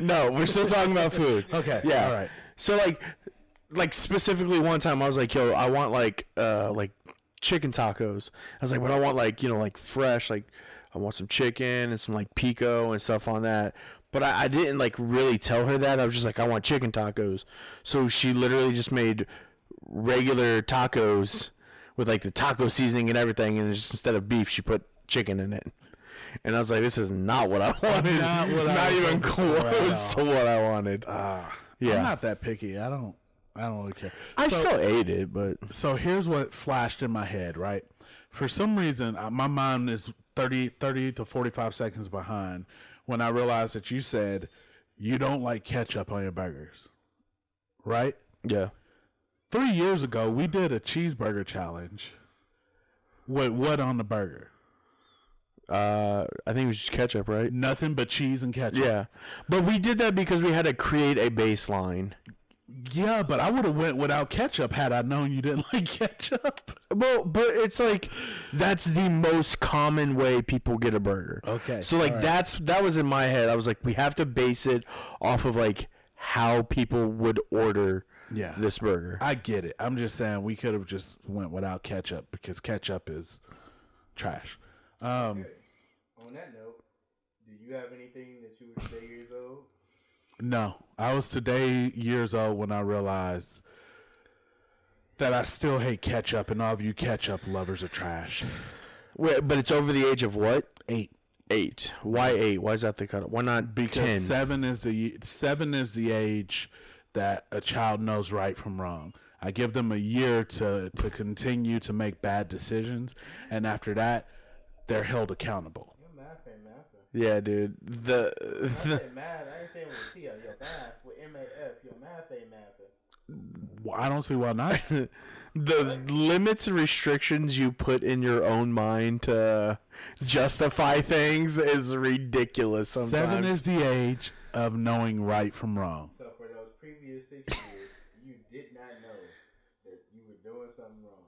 no, we're still talking about food. Okay, Yeah. all right. So like, like specifically one time I was like, yo, I want like, uh, like chicken tacos. I was like, but I want like, you know, like fresh, like I want some chicken and some like pico and stuff on that. But I, I didn't like really tell her that. I was just like, I want chicken tacos. So she literally just made regular tacos with like the taco seasoning and everything, and just instead of beef, she put chicken in it. And I was like, this is not what I wanted. Not what Not was even looking for at close to what I wanted. I'm yeah. not that picky. I don't. I don't really care. I So- still ate it, but so here's what flashed in my head, right? For some reason, uh, my mind is 30, 30 to 45 seconds behind when I realized that you said you don't like ketchup on your burgers, right? yeah. Three years ago, we did a cheeseburger challenge with what on the burger? Uh, I think it was just ketchup, right? Nothing but cheese and ketchup. Yeah, but we did that because we had to create a baseline. Yeah, but I would have went without ketchup had I known you didn't like ketchup. Well, but it's like that's the most common way people get a burger. Okay, So like alright. that's that was in my head. I was like, we have to base it off of like how people would order Yeah. this burger. I get it. I'm just saying we could have just went without ketchup because ketchup is trash. Um, On that note, do you have anything that you were today years old? no, I was today years old when I realized that I still hate ketchup, and all of you ketchup lovers are trash. Wait, but it's over the age of what? Eight. Eight. Why eight? Why is that the cut? Why not Because ten? seven is the seven is the age that a child knows right from wrong. I give them a year to to continue to make bad decisions, and after that, they're held accountable. Your math ain't math. Yeah, dude. The, I the math. I ain't saying with T. Your math with M A F. Your math ain't math. Well, I don't see why not. the limits and restrictions you put in your own mind to justify things is ridiculous. Sometimes. Seven is the age of knowing right from wrong. So for those previous six years, you did not know that you were doing something wrong.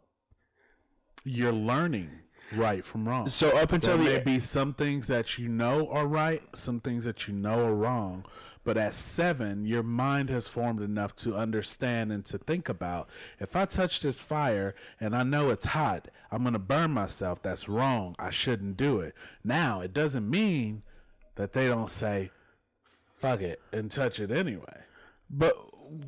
You're learning right from wrong. so up until There may be some things that you know are right, some things that you know are wrong. But at seven, your mind has formed enough to understand and to think about if I touch this fire and I know it's hot, I'm going to burn myself. That's wrong. I shouldn't do it. Now, it doesn't mean that they don't say, fuck it, and touch it anyway. but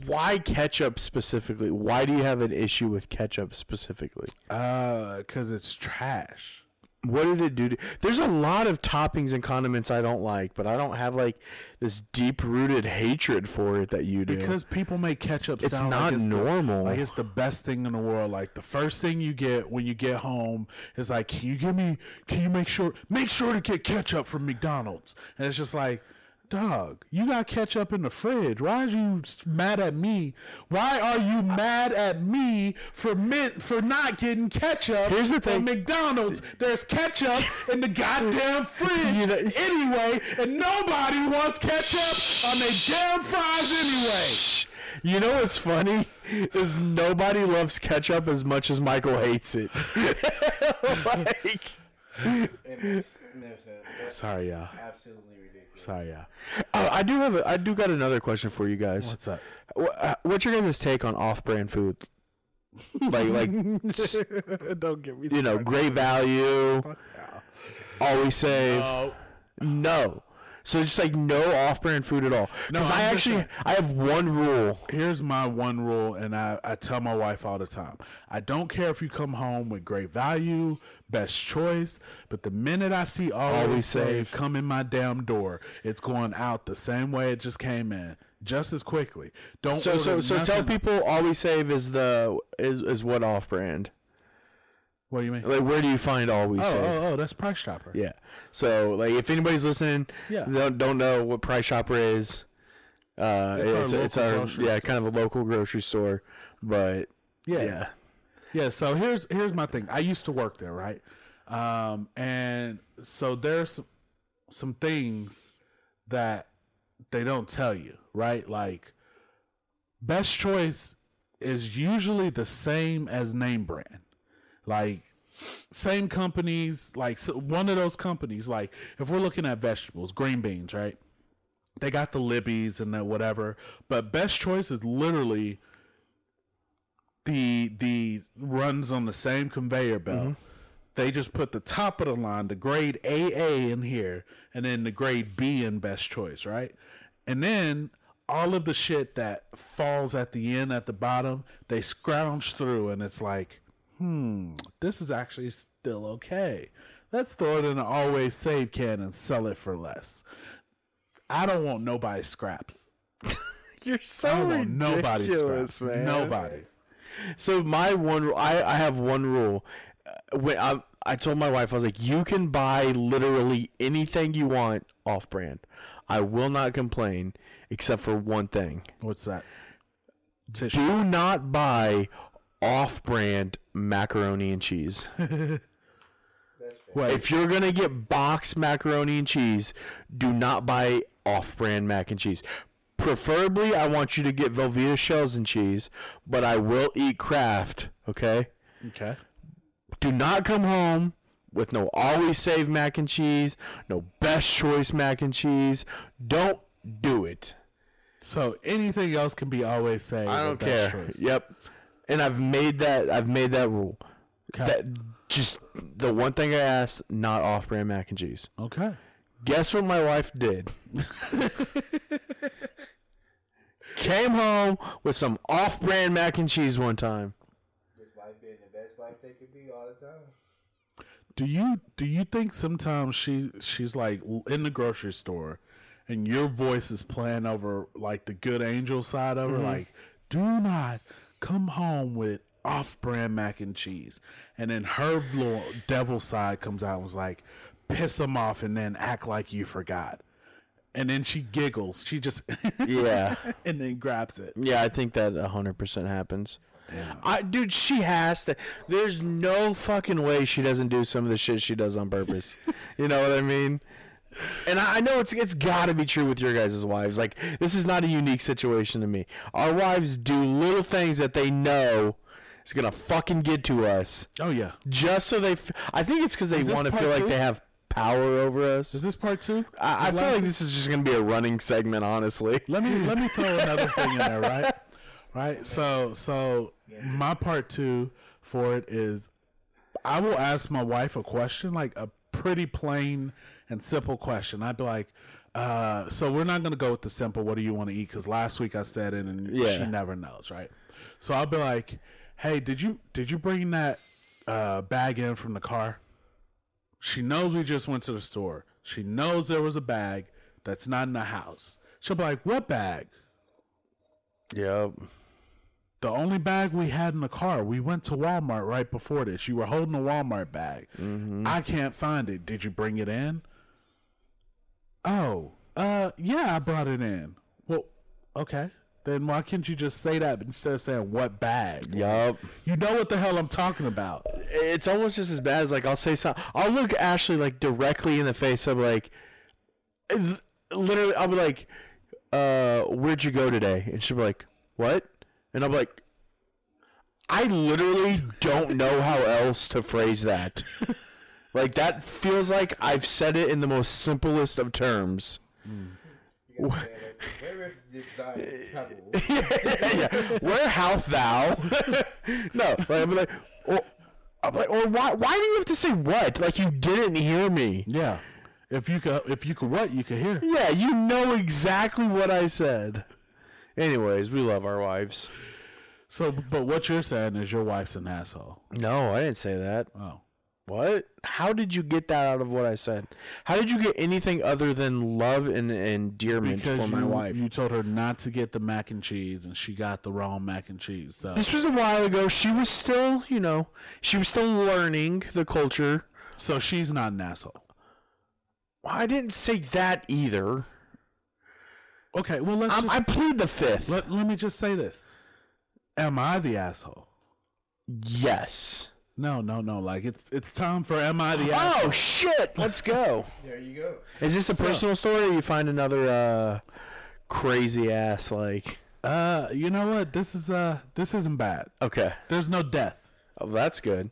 why ketchup specifically? Why do you have an issue with ketchup specifically? Uh, because it's trash. What did it do? To, there's a lot of toppings and condiments I don't like, but I don't have like this deep rooted hatred for it that you do. Because people make ketchup It's sound not like it's the- normal. like it's the best thing in the world. Like the first thing you get when you get home is like, can you give me? Can you make sure make sure to get ketchup from McDonald's? And it's just like. Dog, you got ketchup in the fridge. Why are you mad at me? Why are you mad at me for mi- for not getting ketchup Here's the from thing. McDonald's? There's ketchup in the goddamn fridge You know- anyway, and nobody wants ketchup on their damn fries anyway. You know what's funny is nobody loves ketchup as much as Michael hates it. like, It makes no sense. Sorry, y'all. absolutely ridiculous. Sorry, y'all. oh, I do have a, I do got another question for you guys. What's up? Uh, What's your guys' take on off-brand food? like like Don't get me. you know, great value. Always save. Oh, No. So just like no off-brand food at all. No, Because I I'm actually saying- I have one rule. here's my one rule, and I, I tell my wife all the time. I don't care if you come home with great value, best choice, but the minute I see always, Always save come in my damn door, it's going out the same way it just came in, just as quickly. Don't So so so tell people always save is the is is what off-brand. What do you mean? Like where do you find always Oh, save? oh, oh, that's Price Chopper. Yeah. So like if anybody's listening, Yeah. don't don't know what Price Chopper is. Uh, It's our it's it's our, yeah store. kind of a local grocery store, but yeah. yeah. Yeah, so here's here's my thing. I used to work there, right? Um, and so there's some, some things that they don't tell you, right? Like best choice is usually the same as name brand. Like same companies, like so one of those companies, like if we're looking at vegetables, green beans, right? they got the Libby's and that whatever, but Best Choice is literally the the runs on the same conveyor belt. Mm-hmm. They just put the top of the line, the grade AA in here, and then the grade B in Best Choice, right? And then all of the shit that falls at the end at the bottom, they scrounge through, and it's like, hmm, this is actually still okay. Let's throw it in an always save can and sell it for less. I don't want nobody scraps. You're I so don't want nobody scraps. man. Nobody. So my one, ru- I I have one rule. Uh, When I I told my wife, I was like, you can buy literally anything you want off brand. I will not complain, except for one thing. What's that? Tissue. Do not buy off brand macaroni and cheese. If you're gonna get boxed macaroni and cheese, do not buy off-brand mac and cheese. Preferably, I want you to get Velveeta shells and cheese, but I will eat Kraft. Okay. okay. Do not come home with no Always Save mac and cheese, no Best Choice mac and cheese. Don't do it. So anything else can be always saved. I don't care. choice. Yep. And I've made that. I've made that rule. Okay. That just the one thing I asked, not off-brand mac and cheese. Okay. Guess what my wife did? Came home with some off-brand mac and cheese one time. Just wife being the best wife they could be all the time. Do you do you think sometimes she she's like in the grocery store, and your voice is playing over like the good angel side of her, Mm-hmm. like do not come home with off-brand mac and cheese, and then her little devil side comes out and was like piss them off and then act like you forgot, and then she giggles, she just Yeah, and then grabs it. yeah, I think that hundred percent happens. I, dude, she has to. There's no fucking way she doesn't do some of the shit she does on purpose. you know what I mean? And I know it's it's got to be true with your guys' wives. Like this is not a unique situation to me. Our wives do little things that they know is gonna fucking get to us. Oh yeah. just so they. F- I think it's because they want to feel like they have power over us. Is this part two? I, I feel like this is just gonna be a running segment, honestly. let me let me throw another thing in there, right? Right. So so my part two for it is I will ask my wife a question, like a pretty plain and simple question. I'd be like, uh, so we're not gonna go with the simple. What do you want to eat? Because last week I said it, and Yeah. she never knows, right? So I'll be like, hey, did you did you bring that uh, bag in from the car? She knows we just went to the store. She knows there was a bag that's not in the house. She'll be like, what bag? Yep. The only bag we had in the car, we went to Walmart right before this. You were holding a Walmart bag. I can't find it. Did you bring it in? Oh, uh, yeah, I brought it in. Well, okay. Then why can't you just say that instead of saying what bag? Yup. You know what the hell I'm talking about. It's almost just as bad as like I'll say something. I'll look Ashley like directly in the face. I'm like, literally, I'll be like, uh, "Where'd you go today?" And she'll be like, "What?" And I'll be like, "I literally don't know how else to phrase that." like that feels like I've said it in the most simplest of terms. You gotta say it like, where is this giant pebble? yeah. Where hath thou? no, like, be like, or, I'm like, or why? Why do you have to say what? Like you didn't hear me. Yeah. If you could, if you could what, you could hear. Yeah, you know exactly what I said. Anyways, we love our wives. So, but what you're saying is your wife's an asshole. No, I didn't say that. Oh. What? How did you get that out of what I said? How did you get anything other than love and endearment Because for my you, wife? you told her not to get the mac and cheese, and she got the wrong mac and cheese. So, this was a while ago. She was still, you know, she was still learning the culture. so she's not an asshole. I didn't say that either. Okay, well let's just, I plead the fifth. let let me just say this: Am I the asshole? yes. No, no, no. Like it's it's time for Am I the asshole? Oh shit! Let's go. There you go. Is this a So- personal story, or you find another uh, crazy ass like? Uh, you know what? This is uh, this isn't bad. Okay, There's no death, oh, that's good.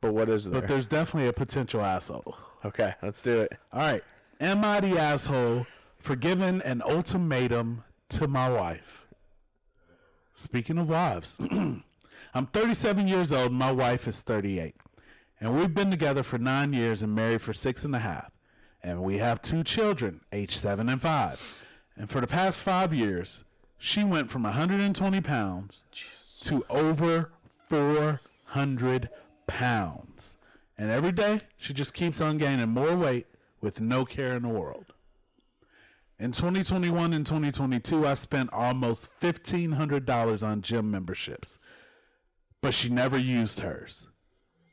But what is there? but there's definitely a potential asshole. okay, let's do it. All right, am I the asshole for giving an ultimatum to my wife. Speaking of wives, I'm 37 years old my wife is 38. And we've been together for nine years and married for six and a half. And we have two children, age seven and five. And for the past five years, she went from 120 pounds to over 400 pounds. And every day, she just keeps on gaining more weight with no care in the world. In 2021 and 2022, I spent almost $1,500 on gym memberships, but she never used hers.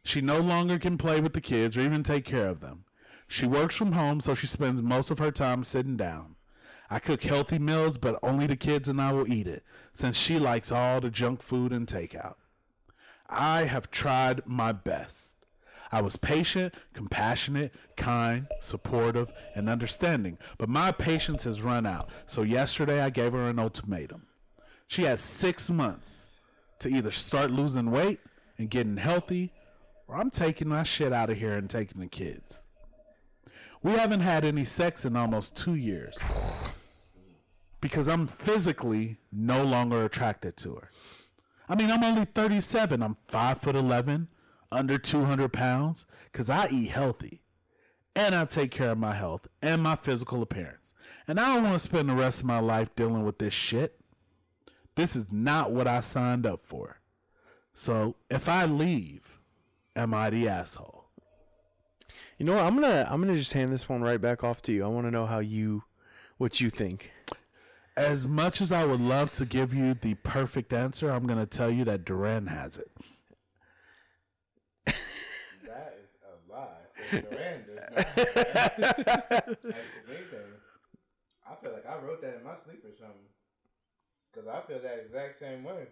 She no longer can play with the kids or even take care of them. She works from home, so she spends most of her time sitting down. I cook healthy meals, but only the kids and I will eat it, since she likes all the junk food and takeout. I have tried my best. I was patient, compassionate, kind, supportive, and understanding, but my patience has run out. So yesterday I gave her an ultimatum. She has six months to either start losing weight and getting healthy, or I'm taking my shit out of here and taking the kids. We haven't had any sex in almost two years because I'm physically no longer attracted to her. I mean, I'm only 37. I'm 5 foot 11, under 200 pounds, because I eat healthy. And I take care of my health and my physical appearance. And I don't want to spend the rest of my life dealing with this shit. This is not what I signed up for. So if I leave, am I the asshole? You know what? I'm gonna I'm gonna just hand this one right back off to you. I want to know how you, what you think. As much as I would love to give you the perfect answer, I'm going to tell you that Duran has it. That is a lie. Duran does not. Like, if anything, I feel like I wrote that in my sleep or something. Because I feel that exact same way.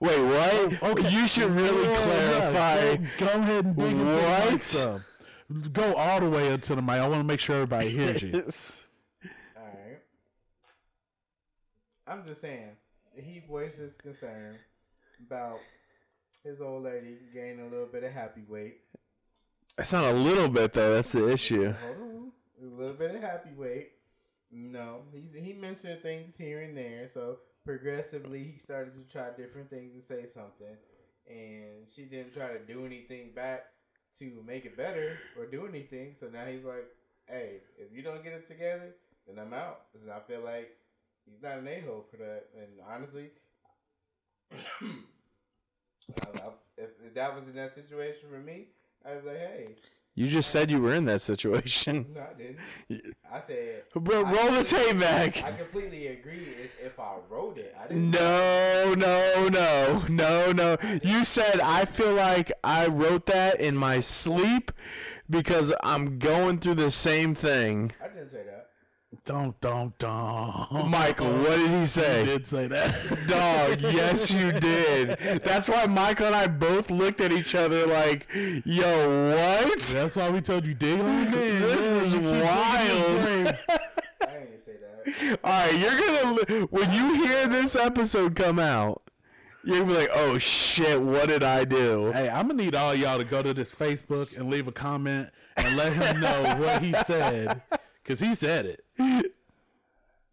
Wait, what? Oh, you should really Yeah, clarify. yeah, Go, go ahead and dig into the What? mic. Go all the way into the mic. I want to make sure everybody hears you. Alright. I'm just saying, he voices concern about his old lady gaining a little bit of happy weight. That's not a little bit though. That's the issue. Hold on. A little bit of happy weight. No, he's he mentioned things here and there. So progressively, he started to try different things and say something, and she didn't try to do anything back to make it better or do anything. So now he's like, "Hey, if you don't get it together, then I'm out." And I feel like he's not an a hole for that. And honestly, I, I, if, if that was in that situation for me, I'd be like, "Hey, You just said you were in that situation. no, I didn't." I said, Bro, roll the tape back. I completely agree. It's if I wrote it, I didn't. No, no, no, no, no. You said I feel like I wrote that in my sleep because I'm going through the same thing. I didn't say that. Don't, don't, don't. Michael, what did he You say? did say that. Dog, yes you did. That's why Michael and I both looked at each other like, yo, what? That's why we told you dig on it. This is wild. I didn't say that. Alright, you're gonna, when you hear this episode come out, you're gonna be like, oh shit, what did I do? Hey, I'm gonna need all y'all to go to this Facebook and leave a comment and let him know what he said, cause he said it.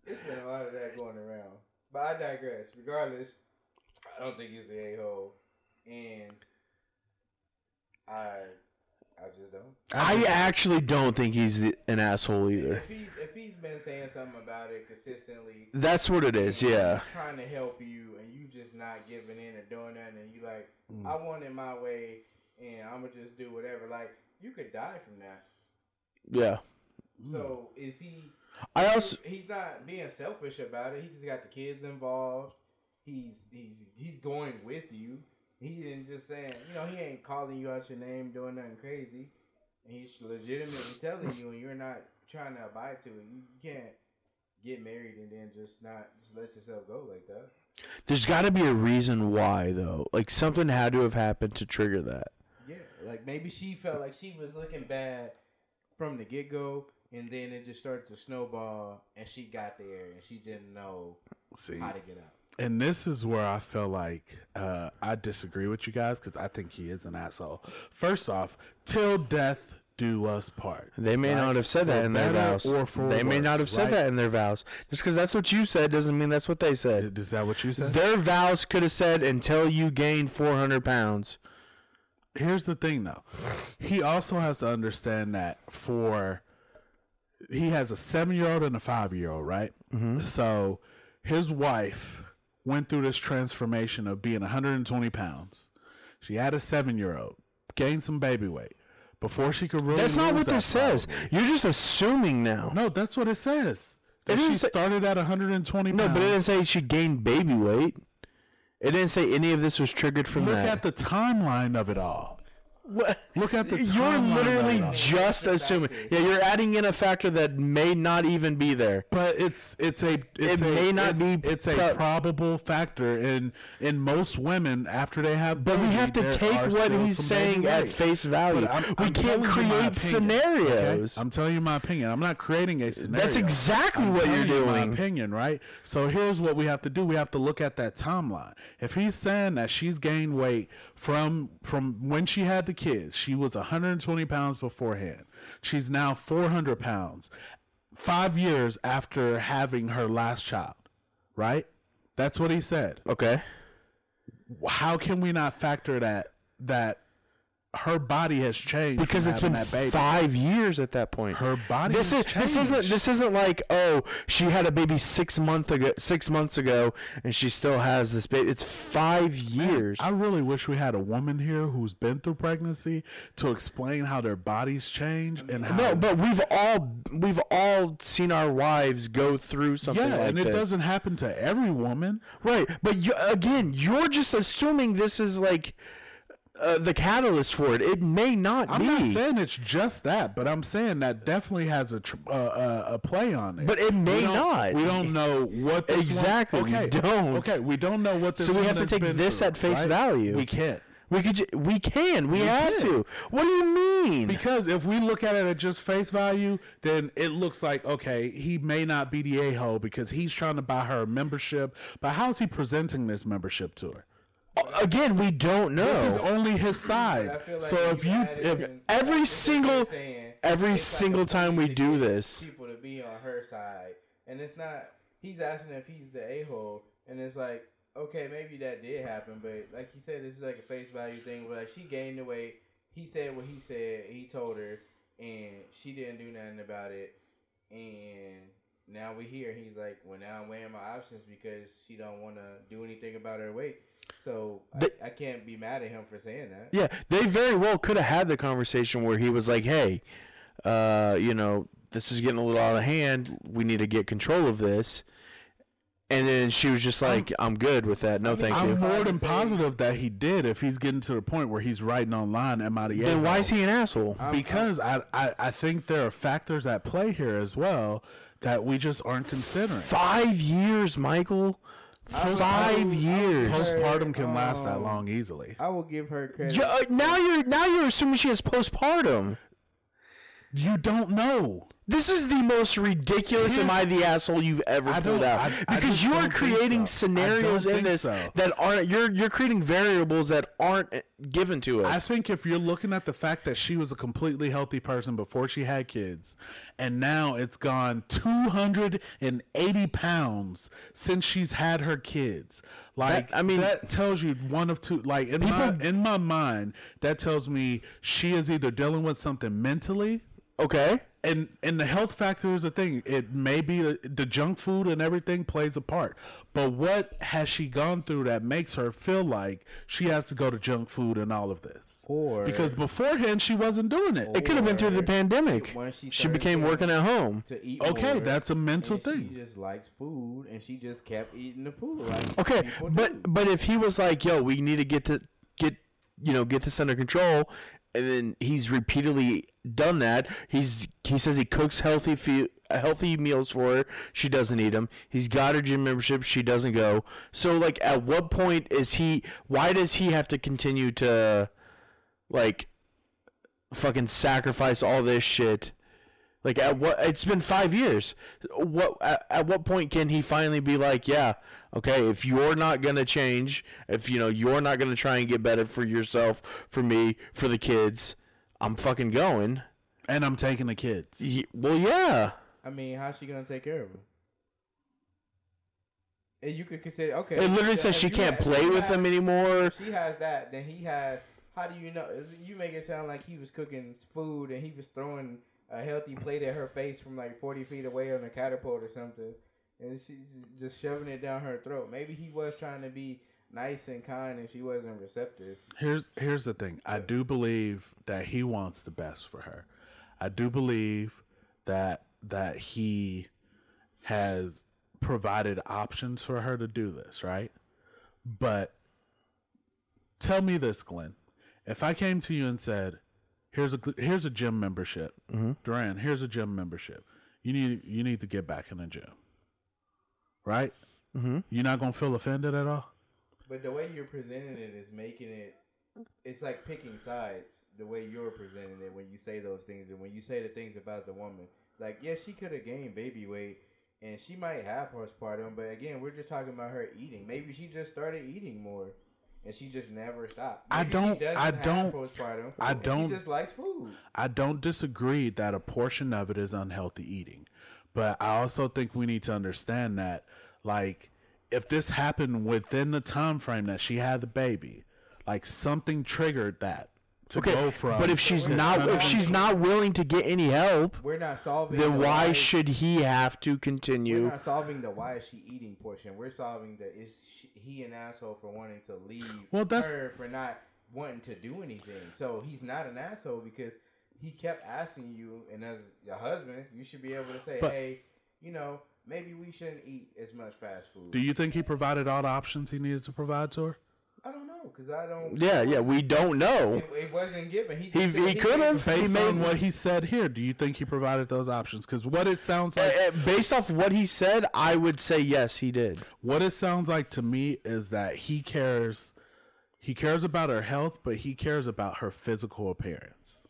It's been a lot of that going around. But I digress. Regardless, I don't think he's the a hole, and I, I just don't. I actually don't think he's the, an asshole either. If he's if he's been saying something about it consistently, That's what it is, yeah. he's trying to help you, and you just not giving in or doing that, and you like, mm. I want it my way, and I'm gonna just do whatever. Like you could die from that. Yeah. So is he? I also he's not being selfish about it. He just got the kids involved. He's he's he's going with you. He didn't just saying, you know, he ain't calling you out your name, doing nothing crazy. And he's legitimately telling you, and you're not trying to abide to it. You can't get married and then just not just let yourself go like that. there's got to be a reason why though. Like something had to have happened to trigger that. Yeah, like maybe she felt like she was looking bad from the get go, and then it just started to snowball, and she got there and she didn't know See, how to get out. and this is where I feel like uh, I disagree with you guys because I think he is an asshole. First off, till death do us part. They may Right? not have said For that in their vows. or for they may not have said right? that in their vows. Just because that's what you said doesn't mean that's what they said. Is that what you said? Their vows could have said until you gain 400 pounds. here's the thing though he also has to understand that for he has a seven year old and a five year old right mm-hmm. so his wife went through this transformation of being 120 pounds she had a seven year old gained some baby weight before she could really That's not what that this says. You're just assuming now. no that's what it says that It she started at 120 No, pounds but it didn't say she gained baby weight. It didn't say any of this was triggered from look that. at the timeline of it all What? Look at the You're literally of it. just assuming. Yeah, you're adding in a factor that may not even be there. But it's it's a it's It a, may not it's, be it's a pro- probable factor in in most women after they have. But we have to take what he's saying at weight. face value. I'm- we I'm can't telling you my create opinion, scenarios. okay? I'm telling you my opinion. I'm not creating a scenario. That's exactly I'm what you're you My doing. opinion, right? So here's what we have to do. We have to look at that timeline. If he's saying that she's gained weight from from when she had the kids, she was 120 pounds beforehand. She's now 400 pounds. Five years after having her last child, right? That's what he said Okay. how can we not factor that that her body has changed Because it's been that baby. five years at that point. Her body This is this isn't this isn't like oh she had a baby six month ago six months ago and she still has this baby. It's five years. I really wish we had a woman here who's been through pregnancy to explain how their bodies change and how no, but we've all we've all seen our wives go through something yeah, like and it this. doesn't happen to every woman. Right, but you, again, you're just assuming this is like uh, the catalyst for it. It may not be I'm be, not saying it's just that, but I'm saying that definitely has a tr- uh, uh, a play on it. but it may we don't. We don't know what this Exactly, we One, okay, don't. Okay, we don't know what this. So we have to take this through, at face right? value. We can't. We could. Ju- we can. We, have can. to. What do you mean? Because if we look at it at just face value, then it looks like okay, he may not be the a hole because he's trying to buy her a membership. But how is he presenting this membership to her? Again, we don't know. This is only his side. like So if you if every single- saying, every it's like single time we do this. people to be on her side, and it's not. He's asking if he's the a hole, and it's like, okay, maybe that did happen, but like he said, this is like a face value thing. Where like she gained the weight, he said what he said, he told her, and she didn't do nothing about it, and now we hear he's like, well, now I'm weighing my options because she don't want to do anything about her weight. So They- I, I can't be mad at him for saying that. Yeah, they very well could have had the conversation where he was like, "Hey, uh, you know, this is getting a little out of hand. We need to get control of this." And then she was just like, "I'm good with that. No, thank I'm you." more than positive that he did. If he's getting to the point where he's writing online, am I the Then why is he an asshole? I'm- because I, I I think there are factors at play here as well that we just aren't considering. Five years, Michael. Five I years. Postpartum can last that Um, long easily. I will give her credit. Yeah, uh, now you're now you're assuming she has postpartum. You don't know. This is the most ridiculous "Am I the asshole" you've ever I pulled out I- because you are creating so. Scenarios in this so. that aren't. You're you're creating variables that aren't given to us. I think if you're looking at the fact that she was a completely healthy person before she had kids, and now it's gone 280 pounds since she's had her kids, like That- I mean- that tells you one of two. Like in my in my mind, that tells me she is either dealing with something mentally. okay. And and the health factor is a thing. It may be the, the junk food and everything plays a part. But what has she gone through that makes her feel like she has to go to junk food and all of this? Or- because beforehand she wasn't doing it. It could have been through the pandemic. once she She became working at home. to eat. Okay, more, that's a mental and thing. She just likes food, and she just kept eating the food. Like Okay, but do. but if he was like, "Yo, we need to get the get you know get this under control," and then he's repeatedly done that. He's he says he cooks healthy healthy meals for her. She doesn't eat them. He's got her gym membership. She doesn't go. So like, at what point is he? Why does he have to continue to like fucking sacrifice all this shit? Like at what? It's been five years. What? At, at what point can he finally be like, yeah, okay, if you're not gonna change, if you know you're not gonna try and get better for yourself, for me, for the kids, I'm fucking going. and I'm taking the kids. Ye- well, yeah. I mean, how's she gonna take care of them? And you could consider okay. It literally if says she can't have- play she with has- him anymore. If she has that, then he has. How do you know? You make it sound like he was cooking food and he was throwing a healthy plate at her face from like forty feet away on a catapult or something, and she's just shoving it down her throat. Maybe he was trying to be nice and kind, and she wasn't receptive. Here's here's the thing. I do believe that he wants the best for her. I do believe that that he has provided options for her to do this, right? But tell me this, Glenn. If I came to you and said, "Here's a here's a gym membership, mm-hmm. Duran. Here's a gym membership. You need you need to get back in the gym, right? Mm-hmm. You're not gonna feel offended at all. But the way you're presenting it is making it. It's like picking sides. The way you're presenting it when you say those things and when you say the things about the woman, like yeah, she could have gained baby weight and she might have postpartum, but again, we're just talking about her eating. Maybe she just started eating more. And she just never stopped. I don't- She I don't- Postpartum. I don't- She just likes food. I don't disagree that a portion of it is unhealthy eating, but I also think we need to understand that, like, if this happened within the time frame that she had the baby, like something triggered that to Okay, go from. but if she's this not if of- she's not willing to get any help, We're not solving. then the why should he have to continue? We're continue? not solving the why is she eating portion. We're solving the is she, he an asshole for wanting to leave Well, that's- her for not wanting to do anything. So he's not an asshole because he kept asking you, and as your husband, you should be able to say, But- hey, you know, maybe we shouldn't eat as much fast food. do you think he provided all the options he needed to provide to her? I don't know because I don't. Yeah, yeah, we don't know. It, it wasn't given. He He- just he could have. gave- He made- on what he said here, do you think he provided those options? Because what it sounds like, Uh, uh, Based off what he said, I would say yes, he did. what it sounds like to me is that he cares. He cares about her health, but he cares about her physical appearance.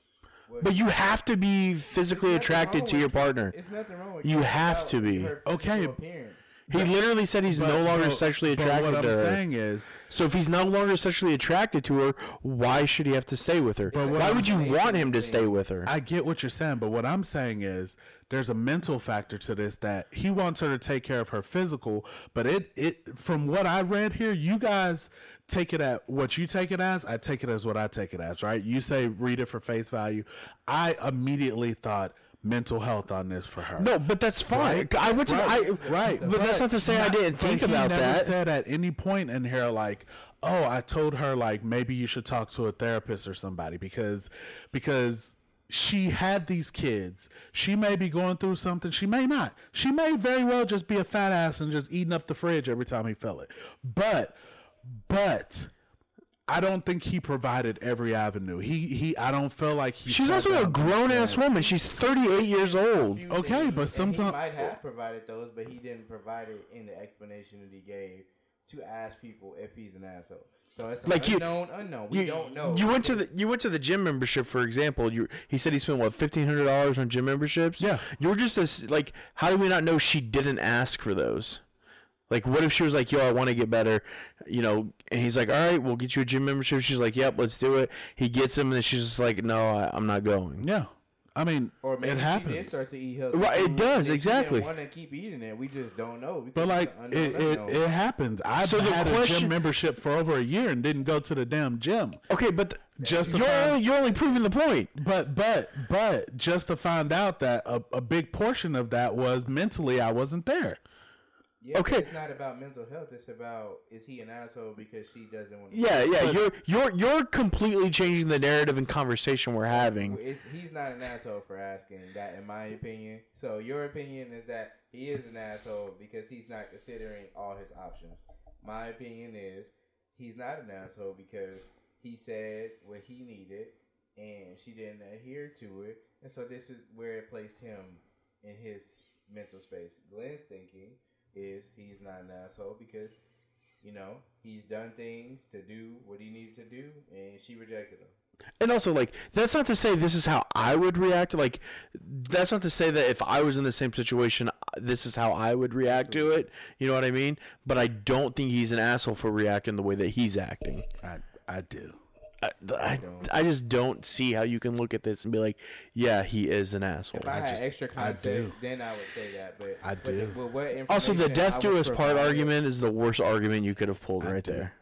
But you have to be physically attracted to your partner. It's nothing wrong with You have to be. Okay. Appearance. He literally said he's no longer but- sexually but attracted what to I'm her. saying is, So if he's no longer sexually attracted to her, why should he have to stay with her? what Why I'm would you saying want him to stay with her? I get what you're saying, but what I'm saying is there's a mental factor to this that he wants her to take care of her physical, but it it from what I read here, you guys take it at what you take it as, I take it as what I take it as, right? You say read it for face value. I immediately thought mental health on this for her. No, but that's fine. Right. I went to Right, I, right. But, that's not to say I didn't think about never that. Said at any point in here, like, oh, I told her like maybe you should talk to a therapist or somebody because because she had these kids. She may be going through something. She may not. She may very well just be a fat ass and just eating up the fridge every time he fell it. But but. I don't think he provided every avenue. He he. I don't feel like he. She's also a grown ass woman. She's 38 years old. Okay, things, but sometimes sometime- he might have provided those, but he didn't provide it in the explanation that he gave to ask people if he's an asshole. So it's Like you- unknown, unknown. We You, don't know. you went to the you went to the gym membership for example. You he said he spent what fifteen hundred dollars on gym memberships. Yeah. you're just as like how do we not know she didn't ask for those? Like what if she was like, "Yo, I want to get better," you know, and he's like, "All right, we'll get you a gym membership." She's like, "Yep, let's do it." He gets him, and then she's just like, "No, I, I'm not going." Yeah, I mean, or maybe it she happens. did start to eat healthy. Right, it does, and exactly. She didn't want to keep eating it. We just don't know. because But like it's it, it, it happens. I've So the had a gym membership for over a year and didn't go to the damn gym. Okay, but th- Just you're find- only, you're only proving the point. But but but just to find out that a, a big portion of that was mentally I wasn't there. Yeah, okay. It's not about mental health. It's about is he an asshole because she doesn't want. to Yeah, yeah, But- you're you're you're completely changing the narrative and conversation we're having. It's, he's not an asshole for asking that, in my opinion. So your opinion is that he is an asshole because he's not considering all his options. My opinion is he's not an asshole because he said what he needed and she didn't adhere to it, and so this is where it placed him in his mental space. Glenn's thinking is he's not an asshole because you know he's done things to do what he needed to do, and she rejected him. And also, like, that's not to say this is how I would react. Like, that's not to say that if I was in the same situation, this is how I would react to it. You know what I mean? But I don't think he's an asshole for reacting the way that he's acting. I I do. I, I, I just don't see how you can look at this and be like, yeah, he is an asshole. If I, had just- extra I context, do. then I would say that. But I but do. the- but what Also, the death I to was his part provided- argument is the worst argument you could have pulled I right do. there.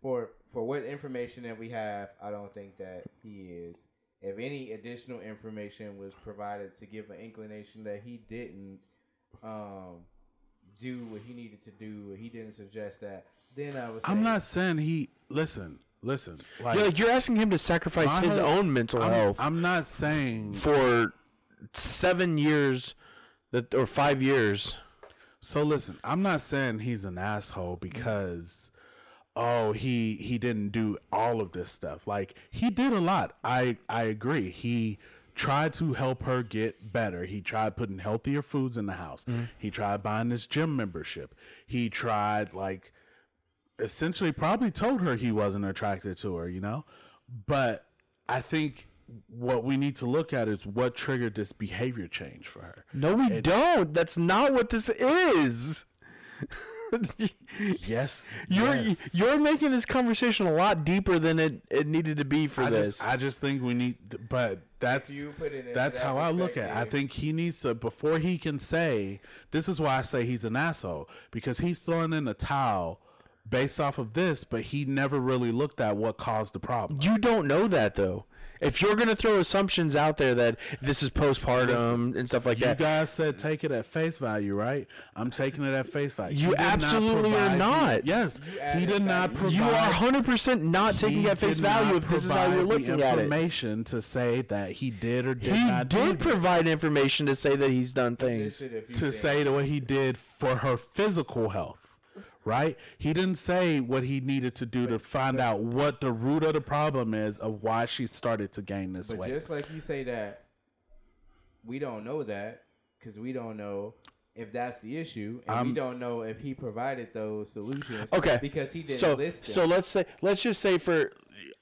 for for what information that we have, I don't think that he is. If any additional information was provided to give an inclination that he didn't um, do what he needed to do, or he didn't suggest that, then I was. I'm not saying he. Listen, listen. Like, Yeah, like you're asking him to sacrifice his own mental I'm, health I'm not saying. for seven years, that or five years. So listen, I'm not saying he's an asshole because oh he he didn't do all of this stuff. Like he did a lot. I I agree. He tried to help her get better. He tried putting healthier foods in the house. Mm-hmm. He tried buying this gym membership. He tried like essentially probably told her he wasn't attracted to her, you know? But I think what we need to look at is what triggered this behavior change for her. No, we don't. That's not what this is. Yes. You're yes. you're making this conversation a lot deeper than it, it needed to be for I this. just, I just think we need, but that's you put it that's that how I look at. it. I think he needs to before he can say. This is why I say he's an asshole because he's throwing in a towel based off of this, but he never really looked at what caused the problem. you don't know that though. If you're gonna throw assumptions out there that this is postpartum and stuff like You that, you guys said take it at face value, right? I'm taking it at face value. You He did not absolutely are provide- not. Yes, You he did not value. provide. you are 100 percent not taking he at face value if this is how you're looking at it. Information to say that he did or did He not do did this. provide information to say that he's done things. shit, if you to say to what he did for her physical health. Right? He didn't say what he needed to do to find out what the root of the problem is of why she started to gain this But weight. just like you say that, we don't know that because we don't know if that's the issue, and I'm- we don't know if he provided those solutions. Okay. because he didn't so list them. so let's say let's just say for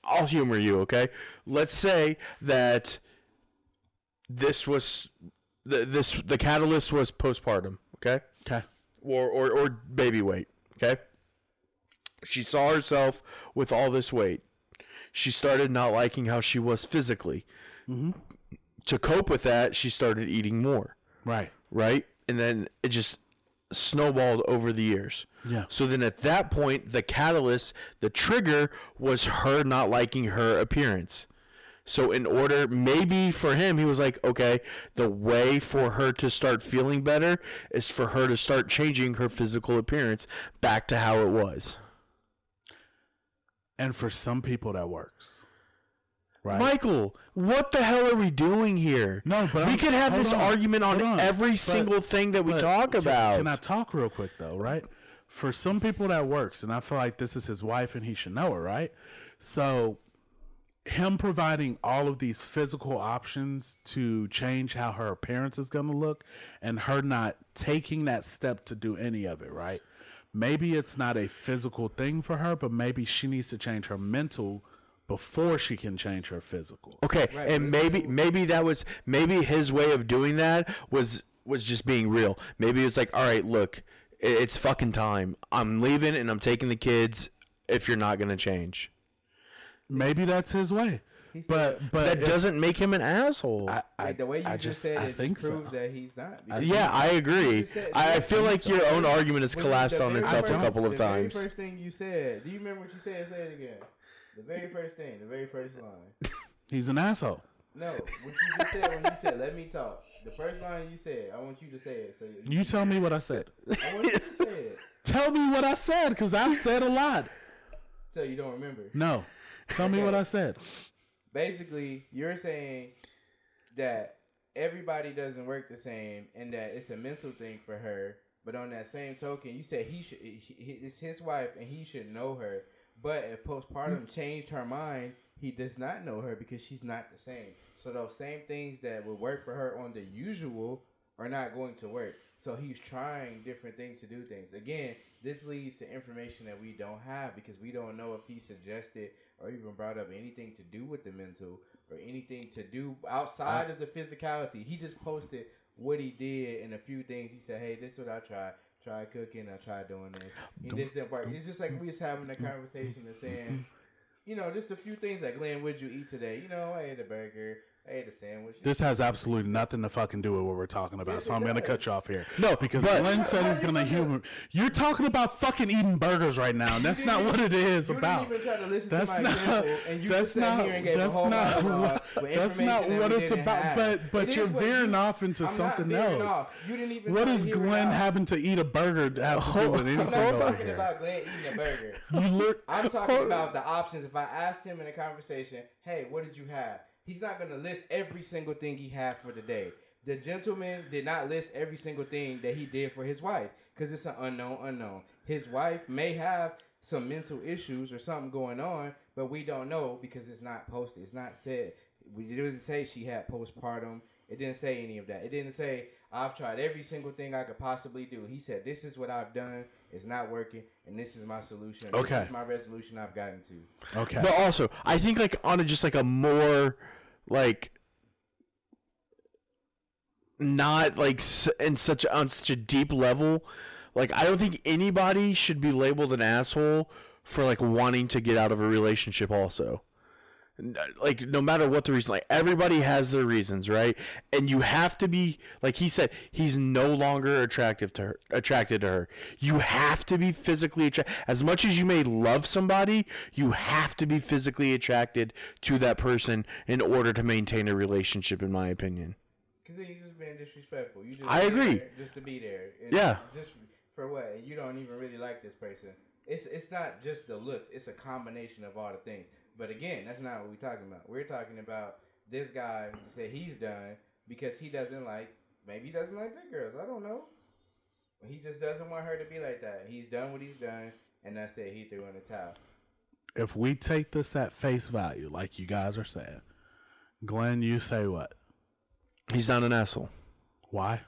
I'll humor you, okay? Let's say that this was the this the catalyst was postpartum, okay? okay. Or or or baby weight, okay? She saw herself with all this weight. She started not liking how she was physically. Mm-hmm. To cope with that, she started eating more Right. right? And then it just snowballed over the years. Yeah. So then at that point, the catalyst, the trigger was her not liking her appearance. So in order, maybe for him, he was like, okay, the way for her to start feeling better is for her to start changing her physical appearance back to how it was. And for some people that works. Right. Michael, what the hell are we doing here? No, but we I'm- could have this on, argument on, on. every But- single thing that we talk about. Can I talk real quick though, right? For some people that works, and I feel like this is his wife and he should know her, right? So him providing all of these physical options to change how her appearance is going to look and her not taking that step to do any of it, right? Maybe it's not a physical thing for her, but maybe she needs to change her mental before she can change her physical. Okay, and maybe maybe that was maybe his way of doing that was was just being real. Maybe it's like, all right, look, it's fucking time. I'm leaving and I'm taking the kids. If you're not gonna change, Maybe that's his way. But but that doesn't make him an asshole. I, I, like the way you I just, just said I it think proves so. that he's not. I because yeah, I agree. said- I, I feel like so. your own argument has When collapsed on very itself a couple of the times. very first thing you said. Do you remember what you said? Say it again. The very first thing. The very first line. He's an asshole. No, what you just said when you said "Let me talk." The first line you said, I want you to say it. So you, You tell me what I said. I want you to say it. Tell me what I said, because I've said a lot. So you don't remember. No. Tell me what I said. Basically, you're saying that everybody doesn't work the same, and that it's a mental thing for her. But on that same token, you said he should. he- It's his wife, and he should know her. But if postpartum hmm. changed her mind, he does not know her because she's not the same. So those same things that would work for her on the usual are not going to work. So he's trying different things to do things. Again, this leads to information that we don't have because we don't know if he suggested or even brought up anything to do with the mental or anything to do outside of the physicality. He just posted what he did and a few things. He said, "Hey, this is what I tried. Tried cooking. I tried doing this. And this didn't work." It's just like we was having a conversation and saying, you know, just a few things like Glenn, what'd you eat today? You know, I ate a burger, I ate a sandwich. This has absolutely nothing to fucking do with what we're talking about, Yes, so I'm gonna cut you off here. No, because but- Glenn said he's gonna humor. You're talking about fucking eating burgers right now, and that's not what it is you about. didn't even try to listen That's to my not. and you That's not. here and gave uh, That's not. What, that's not what it's about. have. But but is you're veering you- off into I'm something veering else. off. You didn't even What try to does hear it Glenn having to eat a burger have to do with anything I'm not over talking about Glenn eating a burger. You look. I'm talking about the options. If I asked him in a conversation, hey, what did you have? He's not to list every single thing he had for the day. The gentleman did not list every single thing that he did for his wife because it's an unknown unknown. His wife may have some mental issues or something going on, but we don't know because it's not posted. It's not said. We- doesn't say she had postpartum. It didn't say any of that. It didn't say I've tried every single thing I could possibly do. He said this is what I've done. It's not working, and this is my solution. Okay. This is my resolution I've gotten to. Okay. But also, I think like on a just like a more like not like in such on such a deep level. Like I don't think anybody should be labeled an asshole for like wanting to get out of a relationship. Also, N- like no matter what the reason, like everybody has their reasons, right? And you have to be like he said, he's no longer attractive to her, attracted to her. You have to be physically attracted. As much as you may love somebody, you have to be physically attracted to that person in order to maintain a relationship. In my opinion, Because then you're just being disrespectful. You just I agree. there Just to be there. And Yeah. Just for what? And you don't even really like this person. It's it's not just the looks. It's a combination of all the things. But again, that's not what we're talking about. We're talking about this guy who said he's done because he doesn't like. Maybe he doesn't like big girls. I don't know. He just doesn't want her to be like that. He's done what he's done, and that's it. He threw in the towel. if we take this at face value, like you guys are saying, Glenn, you say what? he's not an asshole. Why?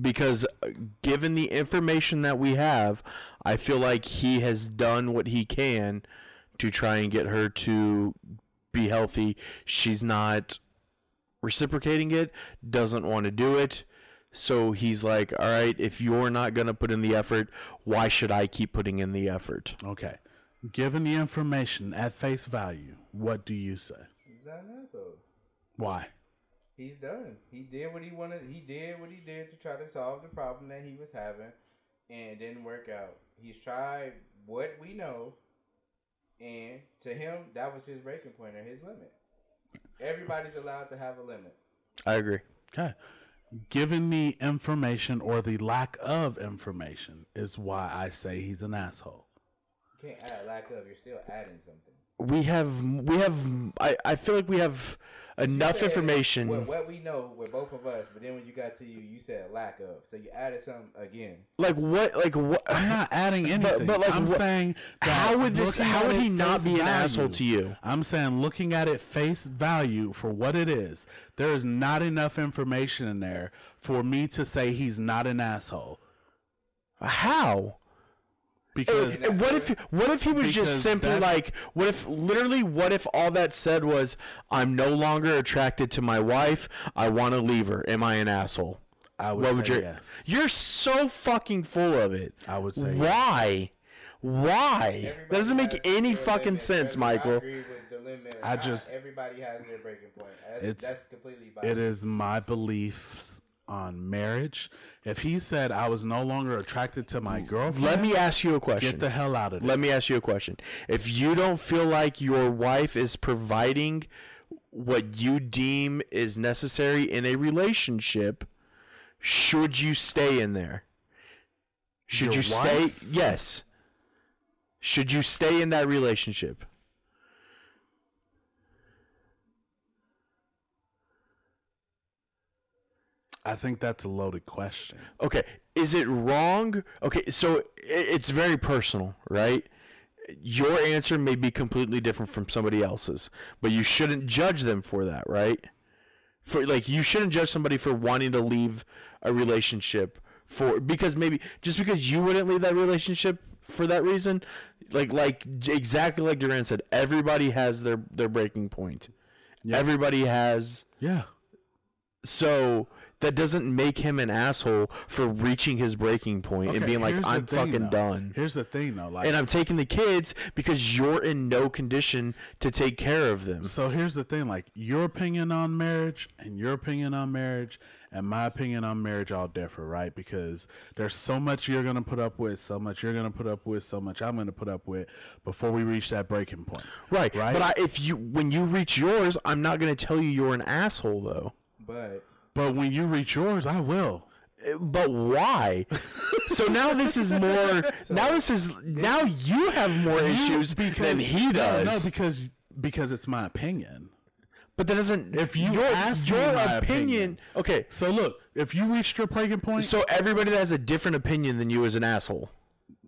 because uh, given the information that we have, I feel like he has done what he can to try and get her to be healthy. She's not reciprocating it, doesn't want to do it. So he's like, all right, if you're not going to put in the effort, why should I keep putting in the effort? Okay. Given the information at face value, what do you say? He's not an asshole. Why? He's done. He did what he wanted. He did what he did to try to solve the problem that he was having, and it didn't work out. He's tried what we know, and to him, that was his breaking point or his limit. Everybody's allowed to have a limit. I agree. Okay. Given the information or the lack of information is why I say he's an asshole. You can't add lack of. You're still adding something. We have, we have, I, I feel like we have enough said information. What, what we know with both of us, but then when you got to you, you said lack of. So you added something again. like what, like what? I'm not adding anything. but, like, I'm what- saying How would this? How would he not be an value- asshole to you? I'm saying looking at it face value for what it is, there is not enough information in there for me to say he's not an asshole. How? Because what if what if he was just simply like what if literally what if all that said was I'm no longer attracted to my wife I want to leave her am I an asshole I would what say would you yes. You're so fucking full of it I would say yes. why why that doesn't make any fucking limit, sense whether I Michael agree with the limit I just- everybody has their breaking point. That's, It's- that's completely. It biased. is my beliefs on marriage. If he said I was no longer attracted to my girlfriend, let me ask you a question get the hell out of there. Let me ask you a question. If you don't feel like your wife is providing what you deem is necessary in a relationship, should you stay in there? Should Your you stay? Yes. Should you stay in that relationship? I think that's a loaded question. Okay, is it wrong? Okay, so it's very personal, right? Your answer may be completely different from somebody else's, but you shouldn't judge them for that, right? For like you shouldn't judge somebody for wanting to leave a relationship for because maybe just because you wouldn't leave that relationship for that reason, like like exactly like Durant said, everybody has their their breaking point. Everybody has Yeah. so that doesn't make him an asshole for reaching his breaking point and Okay, being like, I'm thing, fucking though. done. Here's the thing, though. Like, And I'm taking the kids because you're in no condition to take care of them. So here's the thing, like your opinion on marriage and your opinion on marriage and my opinion on marriage all differ, right? Because there's so much you're gonna put up with, so much you're gonna put up with, so much I'm gonna put up with before we reach that breaking point. Right. Right. But I, if you when you reach yours, I'm not going to tell you you're an asshole though. But But when you reach yours, I will. But why? so now this is more. now this is now you have more issues than he does. No, because because it's my opinion. but that doesn't. If you your, ask your opinion, opinion. okay. So look, if you reached your breaking point, So everybody that has a different opinion than you is an asshole.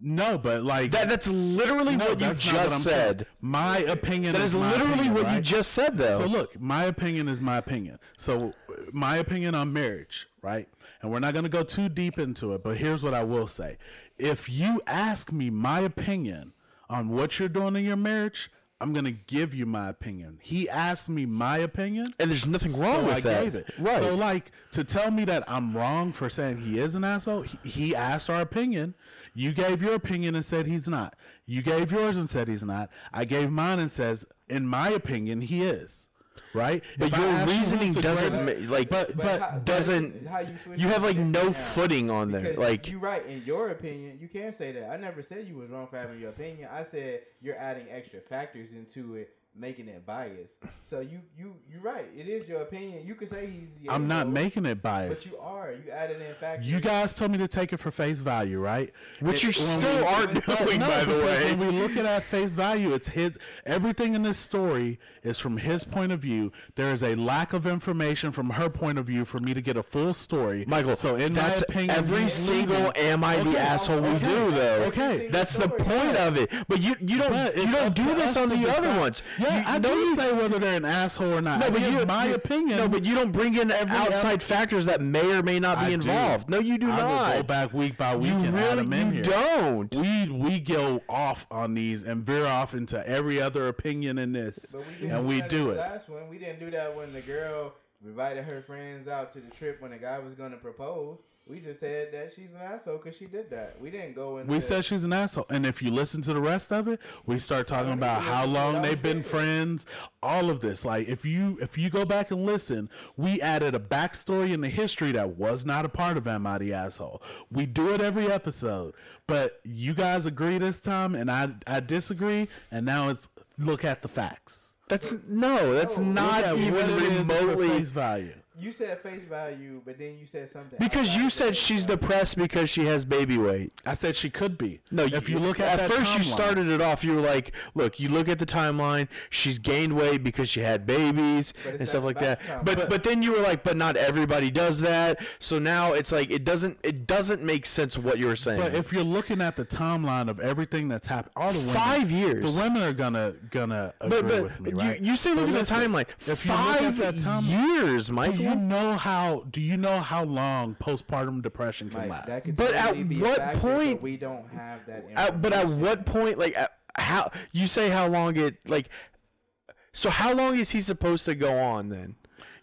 No, but like That that's literally no, what you that's what just saying. said. My opinion That is my literally opinion, what you just said, though. So look, my opinion is my opinion. So my opinion on marriage, right? And we're not going to go too deep into it, but here's what I will say. If you ask me my opinion on what you're doing in your marriage, I'm going to give you my opinion. He asked me my opinion. and there's nothing wrong so with I that. gave it. Right. So like to tell me that I'm wrong for saying he is an asshole, he, he asked our opinion. You gave your opinion and said he's not. You gave yours and said he's not. I gave mine and says, in my opinion, he is. Right? but If your reasoning doesn't greatest- like but- but, how, doesn't- how you, switch you have like no now. footing on there. Because Like you're right in your opinion, you can say that. I never said you was wrong for having your opinion. I said you're adding extra factors into it, making it biased. So you you you're right. It is your opinion. You can say he's. the I'm not making it biased. But you are. You added in factors. You guys told me to take it for face value, right? which you still aren't No, doing, by the way. When we look at at face value, it's his. Everything in this story is from his point of view. There is a lack of information from her point of view for me to get a full story. Michael, so in that's my opinion, every single. "Am I the Okay, asshole?" we do, though. okay. that's the point of it. But you you don't you don't do this on the other ones. Yeah, you, I no, do you, say whether they're an asshole or not. no, I but give you my you- opinion. No, but you don't bring in every outside factors that may or may not be I do. involved. No, you do I not. will go back week by week you and really add them in you here. don't. We we go off on these and veer off into every other opinion in this, But we and we do it. the Last one, we didn't do that when the girl invited her friends out to the trip when the guy was going to propose. We just said that she's an asshole because she did that. We didn't go into. We said she's an asshole, and if you listen to the rest of it, we start talking about how long they've been friends, all of this. Like if you if you go back and listen, we added a backstory in the history that was not a part of Am I the Asshole. We do it every episode, but you guys agree this time, and I I disagree, and now it's look at the facts. That's no. That's No, not even what it is for remotely. face value. You said face value, but then you said something. Because you said she's value. depressed because she has baby weight. I said she could be. No, if you look at, that first, you timeline- started it off. You were like, "Look, you look at the timeline. She's gained weight because she had babies But it's and stuff not like about that." the timeline. But but then you were like, "But not everybody does that." So now it's like it doesn't it doesn't make sense what you were saying. But if you're looking at the timeline of everything that's happened, all the women, Five years. the women are gonna gonna agree but, but with me, you, right? you say But look at the listen, timeline. If you look at Five that timeline, years, Michael. You know how? Do you know how long postpartum depression can Mike, that last? could But at totally be a what factor, point- But we don't have that. At, but at information. what point, like, at, how you say how long it like? So how long is he supposed to go on then?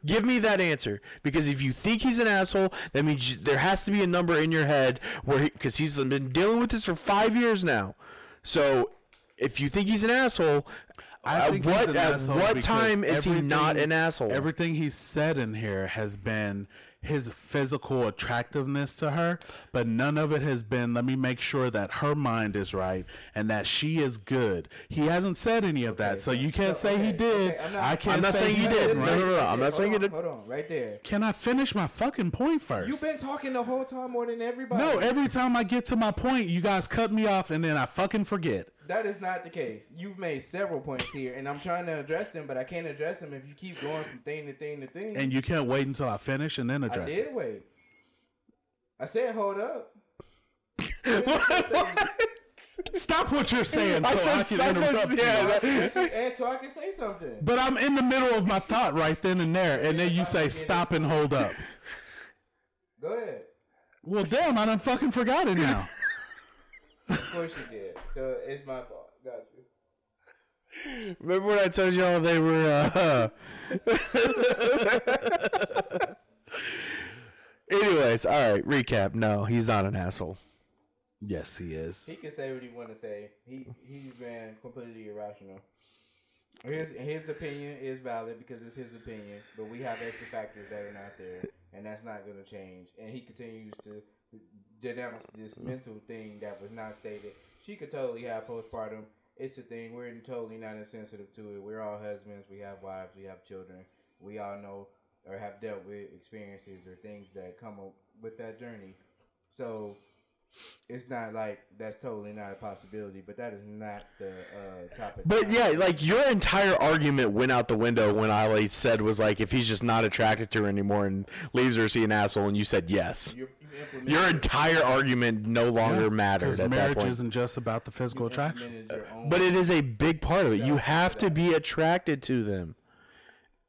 Give me that answer because if you think he's an asshole, that means you, there has to be a number in your head where because he's been dealing with this for five years now. So if you think he's an asshole, I at think he's what an at asshole what time is he not everything- an asshole? Everything he's said in here has been his physical attractiveness to her, but none of it has been let me make sure that her mind is right and that she is good. He hasn't said any of that, so you can't So, say he did. okay, I'm not- I can't I'm not say saying he he did. did. Right? No, no, no, I'm not Hold saying on, it- Hold on, right there. Can I finish my fucking point first? You've been talking the whole time more than everybody. no, every time I get to my point, you guys cut me off and then I fucking forget. That is not the case. You've made several points here, and I'm trying to address them, but I can't address them if you keep going from thing to thing to thing. And you can't wait until I finish and then address. I address did it. wait. I said hold up. Stop what you're saying I so I, said- can I said- interrupt yeah, that- Yes, you- and so I can say something. But I'm in the middle of my thought right then and there, and then you say stop and hold up. Go ahead. Well, damn, I done fucking forgot it now. Of course you did. So it's my fault. Got you. Remember when I told y'all they were uh, Anyways, all right. Recap. No, he's not an asshole. Yes, he is. He can say what he want to say. He he's been completely irrational. His his opinion is valid because it's his opinion, but we have extra factors that are not there, and that's not going to change. And he continues to denounce this mental thing that was not stated. She could totally have postpartum. It's a thing. We're totally not insensitive to it. We're all husbands. We have wives. We have children. We all know or have dealt with experiences or things that come up with that journey. So it's not like that's totally not a possibility, but that is not the uh, topic. But yeah, like your entire argument went out the window when I like said was like if he's just not attracted to her anymore and leaves her, is he an asshole? And you said yes. You're, you Your entire argument no longer mattered Because at that marriage point. isn't just about the physical attraction. implemented your own- But it is a big part of it. You have to be attracted to them.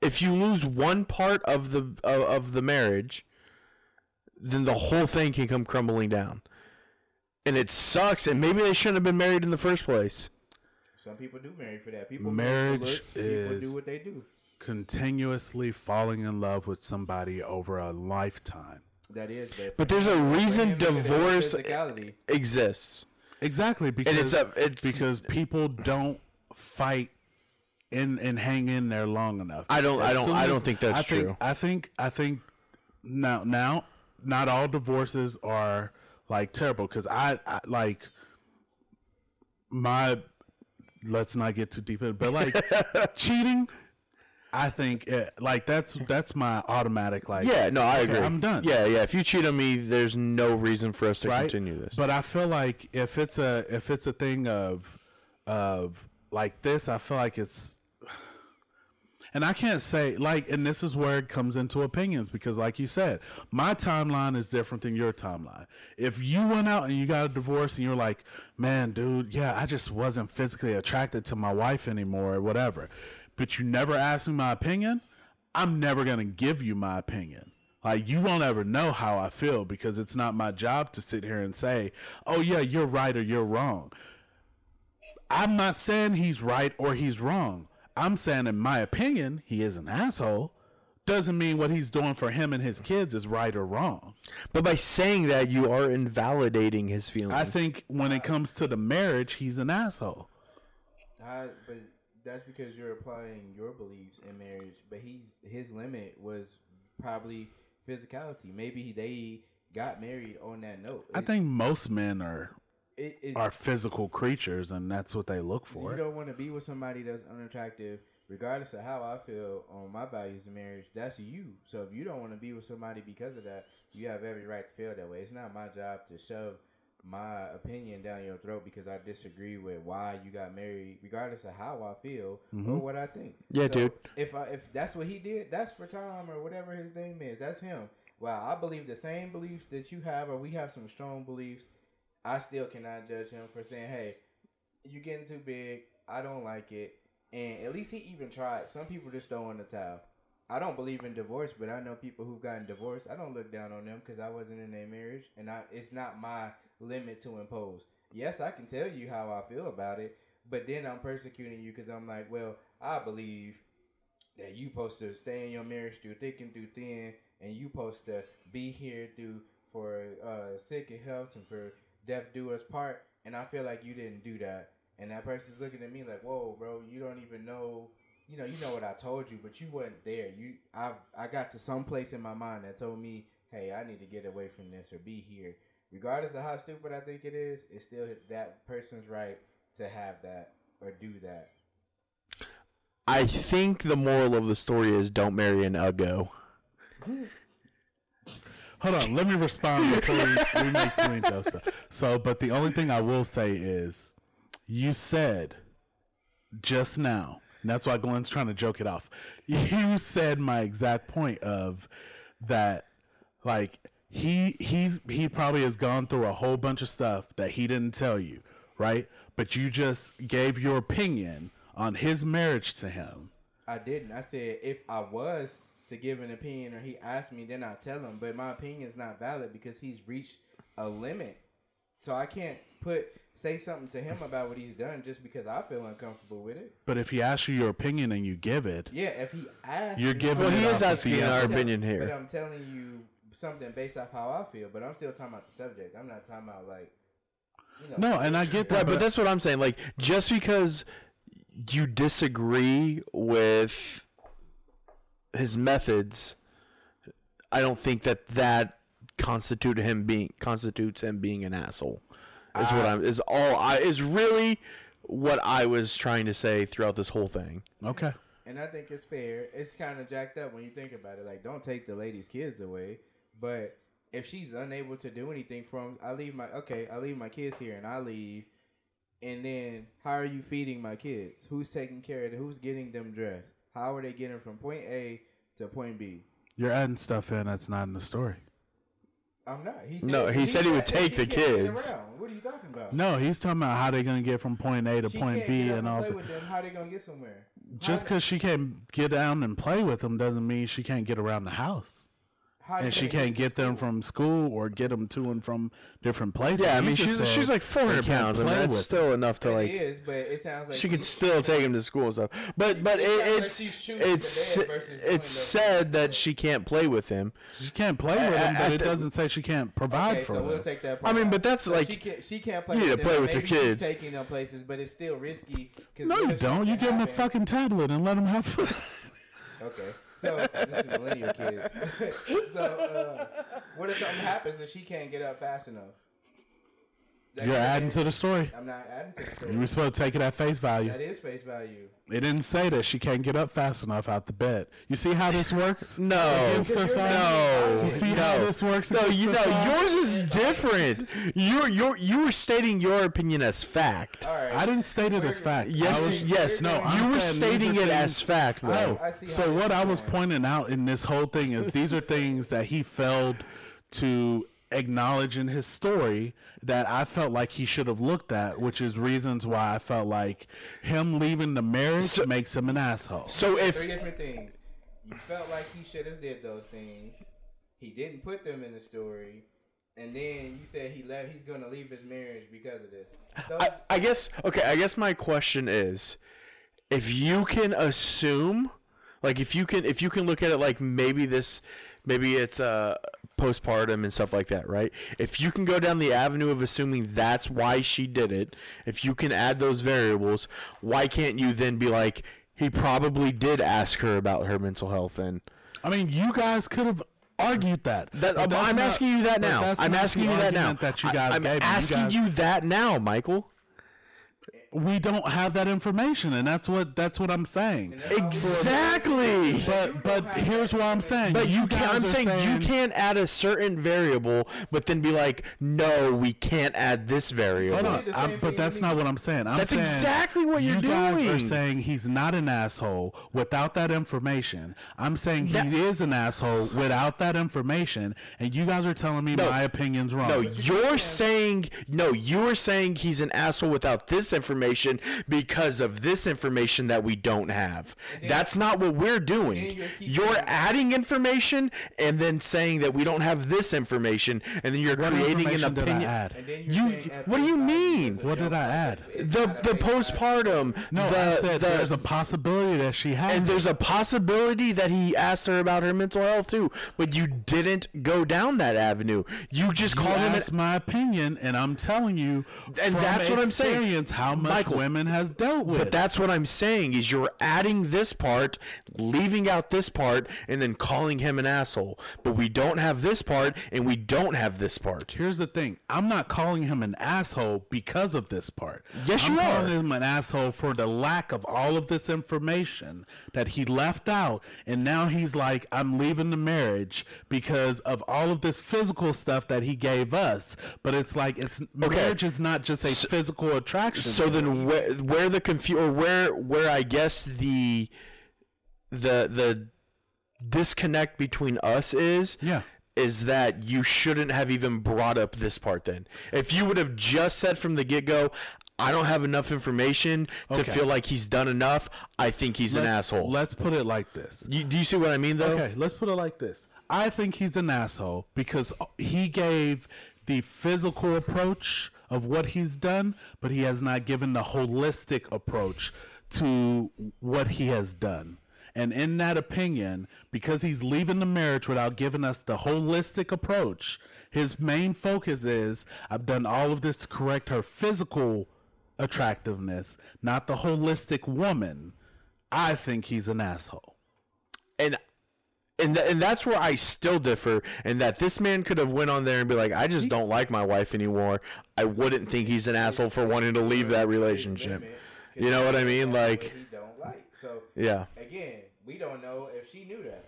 If you lose one part of the of, of the marriage, then the whole thing can come crumbling down. And it sucks. And maybe they shouldn't have been married in the first place. Some people do marry for that. People Marriage marry for looks. People do what they do. Continuously falling in love with somebody over a lifetime. That is. That But there's a reason him, look at his divorce exists. Exactly because it's a- it's- because people don't fight and and hang in there long enough. I don't- I don't- I don't think that's I think, true. I think I think now now not all divorces are like terrible because I, I like my let's not get too deep in but like cheating. I think it, like that's that's my automatic like Yeah, no, I okay, agree. I'm done. Yeah, yeah. If you cheat on me, there's no reason for us to right? continue this. But I feel like if it's a if it's a thing of of like this, I feel like it's and I can't say like and this is where it comes into opinions because like you said, my timeline is different than your timeline. If you went out and you got a divorce and you're like, "Man, dude, yeah, I just wasn't physically attracted to my wife anymore or whatever." But you never asked me my opinion, I'm never to give you my opinion. Like you won't ever know how I feel because it's not my job to sit here and say, "Oh yeah, you're right or you're wrong." I'm not saying he's right or he's wrong. I'm saying in my opinion, he is an asshole. Doesn't mean what he's doing for him and his kids is right or wrong. But by saying that, you are invalidating his feelings. I think when it comes to the marriage, he's an asshole. I, but that's because you're applying your beliefs in marriage. But he's his limit was probably physicality. Maybe they got married on that note. I think most men are it, it, are physical creatures and that's what they look for. you don't want to be with somebody that's unattractive, regardless of how I feel on my values in marriage. That's you. So if you don't want to be with somebody because of that, you have every right to feel that way. It's not my job to shove my opinion down your throat because I disagree with why you got married, regardless of how I feel or mm-hmm. what I think. Yeah, dude. If I, if that's what he did, that's for Tom or whatever his name is. That's him. Well, I believe the same beliefs that you have, or we have some strong beliefs. I still cannot judge him for saying, "Hey, you getting too big. I don't like it." And at least he even tried. Some people just throw in the towel. I don't believe in divorce, but I know people who've gotten divorced. I don't look down on them because I wasn't in their marriage, and I, it's not my limit to impose. Yes, I can tell you how I feel about it, but then I'm persecuting you because I'm like, well, I believe that you supposed to stay in your marriage through thick and through thin, and you supposed to be here through for uh, sick and health and for death do us part. And I feel like you didn't do that, and that person's looking at me like, whoa, bro, you don't even know. You know, you know what I told you, but you wasn't there. You, I, I got to some place in my mind that told me, hey, I need to get away from this or be here. Regardless of how stupid I think it is, it's still that person's right to have that or do that. I think the moral of the story is don't marry an uggo. Hold on, let me respond before we, make Celine. So, but the only thing I will say is, you said just now, and that's why Glenn's trying to joke it off. You said my exact point of that, like he he's he probably has gone through a whole bunch of stuff that he didn't tell you, right? But you just gave your opinion on his marriage to him. I didn't. I said if I was to give an opinion or he asked me, then I'll tell him. But my opinion is not valid because he's reached a limit. So I can't put say something to him about what he's done just because I feel uncomfortable with it. But if he asks you your opinion and you give it, Yeah, if he asks, You're giving Well, he is asking the our effort. opinion But. I'm telling you something based off how I feel, but I'm still talking about the subject. I'm not talking about like you know. No, and I get that, Right, but but that's what I'm saying. Like, just because you disagree with his methods, I don't think that that constitute him being constitutes him being an asshole. Is what ah. I'm is all I is really what I was trying to say throughout this whole thing. okay. And I think it's fair. It's kind of jacked up when you think about it. Like, don't take the lady's kids away, but if she's unable to do anything from, I leave my okay, I leave my kids here and I leave, and then how are you feeding my kids? Who's taking care of them? Who's getting them dressed? How are they getting from point A to point B? You're adding stuff in that's not in the story. I'm not. He No, he said he would take the kids. around. What are you talking about? No, he's talking about how they're gonna get from point A to She point B get and all play that. with them. How they gonna get somewhere? Just because she can't get down and play with them doesn't mean she can't get around the house. How And she can't to get them from school or get them to and from different places. Yeah, I mean she's said she's like they 400 can't pounds. I mean play that's with still enough to like. is, but it sounds like She could still take him to school and stuff, but but It it, sounds like it's it's for dead versus doing it's said that she can't play with him. She can't play with At- them, but it doesn't say she can't provide Okay, for so them. we'll take that. I mean, but that's So like- she can't. She can't play. You need with to play with your Maybe she's kids. Taking them places, but it's still risky. 'cause no, you don't. You give them a fucking tablet and let them have fun. Okay, so this is millennial kids. so uh, what if something happens and she can't get up fast enough? That You're adding to the story. I'm not adding to the story. You story. were supposed to take it at face value. That is face value. It didn't say that she can't get up fast enough out the bed. You see how this works? No, Against us all? no, You see no. how this works? No, you know yours is different. You're you're you were stating your opinion as fact. All right. I didn't state it as We're- fact. Yes, was- yes, no, no. I'm You were stating it things- as fact, though. No. I see So what I was going. pointing out in this whole thing is these are things that he failed to acknowledge in his story that I felt like he should have looked at, which is reasons why I felt like him leaving the marriage So- makes him an asshole. So if Three if different things. You felt like he should have did those things. He didn't put them in the story. And then you said he left. He's gonna leave his marriage because of this. Those, I, I guess okay, I guess my question is if you can assume like if you can if you can look at it like maybe this maybe it's uh postpartum and stuff like that, right? If you can go down the avenue of assuming that's why she did it, if you can add those variables, why can't you then be like he probably did ask her about her mental health and I mean, you guys could have argued that. that, I'm not- asking you that now. I'm asking you that now. That you I- guys me. You asking guys- you that now, Michael. We don't have that information, and that's what that's what I'm saying. Exactly. But but here's what I'm saying. But you, guys can't. I'm are saying, you can't add a certain variable, but then be like, no, we can't add this variable. Hold on, but that's not what I'm saying. I'm That's saying exactly what you're you guys are saying he's not an asshole without that information. I'm saying he is an asshole without that information, and you guys are telling me No. my opinion's wrong. No, you're saying no. You're saying he's an asshole without this information because of this information that we don't have. That's not what we're doing. you're You're adding information and then saying that we don't have this information, and then you're what creating an information did I opinion. add? you're You. saying at What do you mean? What did. I add? The the postpartum. No, the, I said the, there's a possibility that she has. And it. there's a possibility that he asked her about her mental health too, but you didn't go down that avenue. You just You called him. asked An, my opinion, and I'm telling you, And from that's what I'm saying. experience, How much Michael, women has dealt with. but that's what I'm saying is you're adding this part, leaving out this part, and then calling him an asshole. But we don't have this part, and we don't have this part. Here's the thing. I'm not calling him an asshole because of this part. Yes, you are. I'm you calling him an asshole for the lack of all of this information that he left out. And now he's like, I'm leaving the marriage because of all of this physical stuff that he gave us. But it's like, it's marriage is not just a physical attraction. So then, where, where the confu- or where where I guess the the the disconnect between us is Yeah. is that you shouldn't have even brought up this part then. If you would have just said from the get go, I don't have enough information to Okay. feel like he's done enough. I think he's an Let's- asshole. Let's put it like this. You, do you see what I mean though? Okay, let's put it like this. I think he's an asshole because he gave the physical approach of what he's done, but he has not given the holistic approach to what he has done. And in that opinion, because he's leaving the marriage without giving us the holistic approach, his main focus is I've done all of this to correct her physical attractiveness, not the holistic woman. I think he's an asshole. and and th- and that's where I still differ, and that this man could have went on there and be like, I just don't like my wife anymore. I wouldn't think he's an asshole for wanting to leave that relationship. You know what I mean? Like, he don't like. So yeah. again, we don't know if she knew that.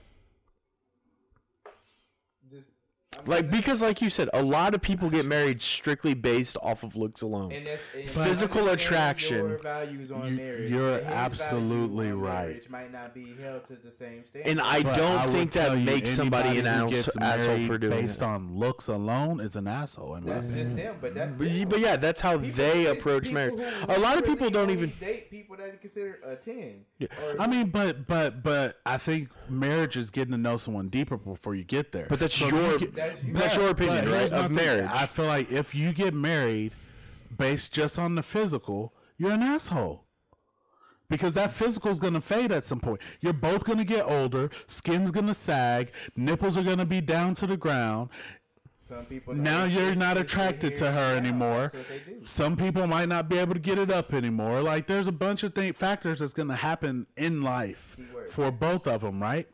Just I'm Like because, like you said, a lot of people get married strictly based off of looks alone. and that's, and Physical attraction. Your values on You- marriage. you're absolutely values on right. marriage Might not be held to the same standard. And I But don't I think that makes somebody an ass- asshole for doing based it. on looks alone is an asshole. In my that's opinion. just them. But that's But, them. but yeah, that's how People- they approach marriage. A lot of people don't even. date people that they consider a ten. Or I mean, but but but I think marriage is getting to know someone deeper before you get there. But that's So your That's your- that's your opinion, but right? here's my Of thing. marriage. I feel like if you get married based just on the physical, you're an asshole. Because that physical is going to fade at some point. You're both going to get older. Skin's going to sag. Nipples are going to be down to the ground. some people Now you're not attracted to her anymore. That's what they do. Some people might not be able to get it up anymore. Like there's a bunch of thing, factors that's going to happen in life Keyword. for both of them, right?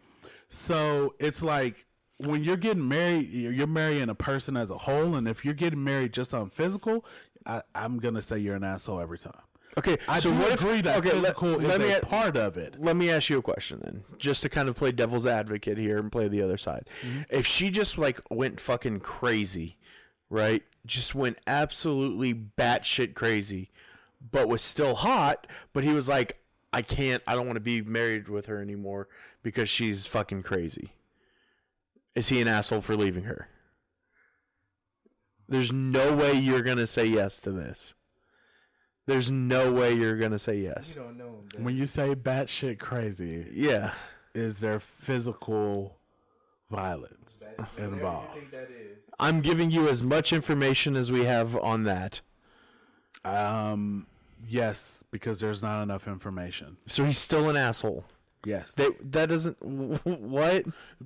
So it's like when you're getting married, you're marrying a person as a whole, and if you're getting married just on physical, I, I'm gonna say you're an asshole every time. Okay, I so what if that okay, let, physical let is me a a- part of it. let me ask you a question then, just to kind of play devil's advocate here and play the other side. Mm-hmm. If she just like went fucking crazy, right? Just went absolutely batshit crazy, but was still hot, but he was like, I can't, I don't want to be married with her anymore because she's fucking crazy. Is he an asshole for leaving her? There's no way you're gonna say yes to this. There's no way you're gonna say yes. You don't know him. When you say batshit crazy, Yeah. is there physical violence involved? You think that is. I'm giving you as much information as we have on that. Um, yes, because there's not enough information. So he's still an asshole. Yes. That that doesn't what?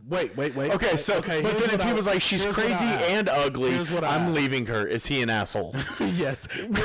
wait, wait, wait. Okay, so okay. but then if what he was like she's crazy and ugly, I I'm asked. leaving her. Is he an asshole? yes.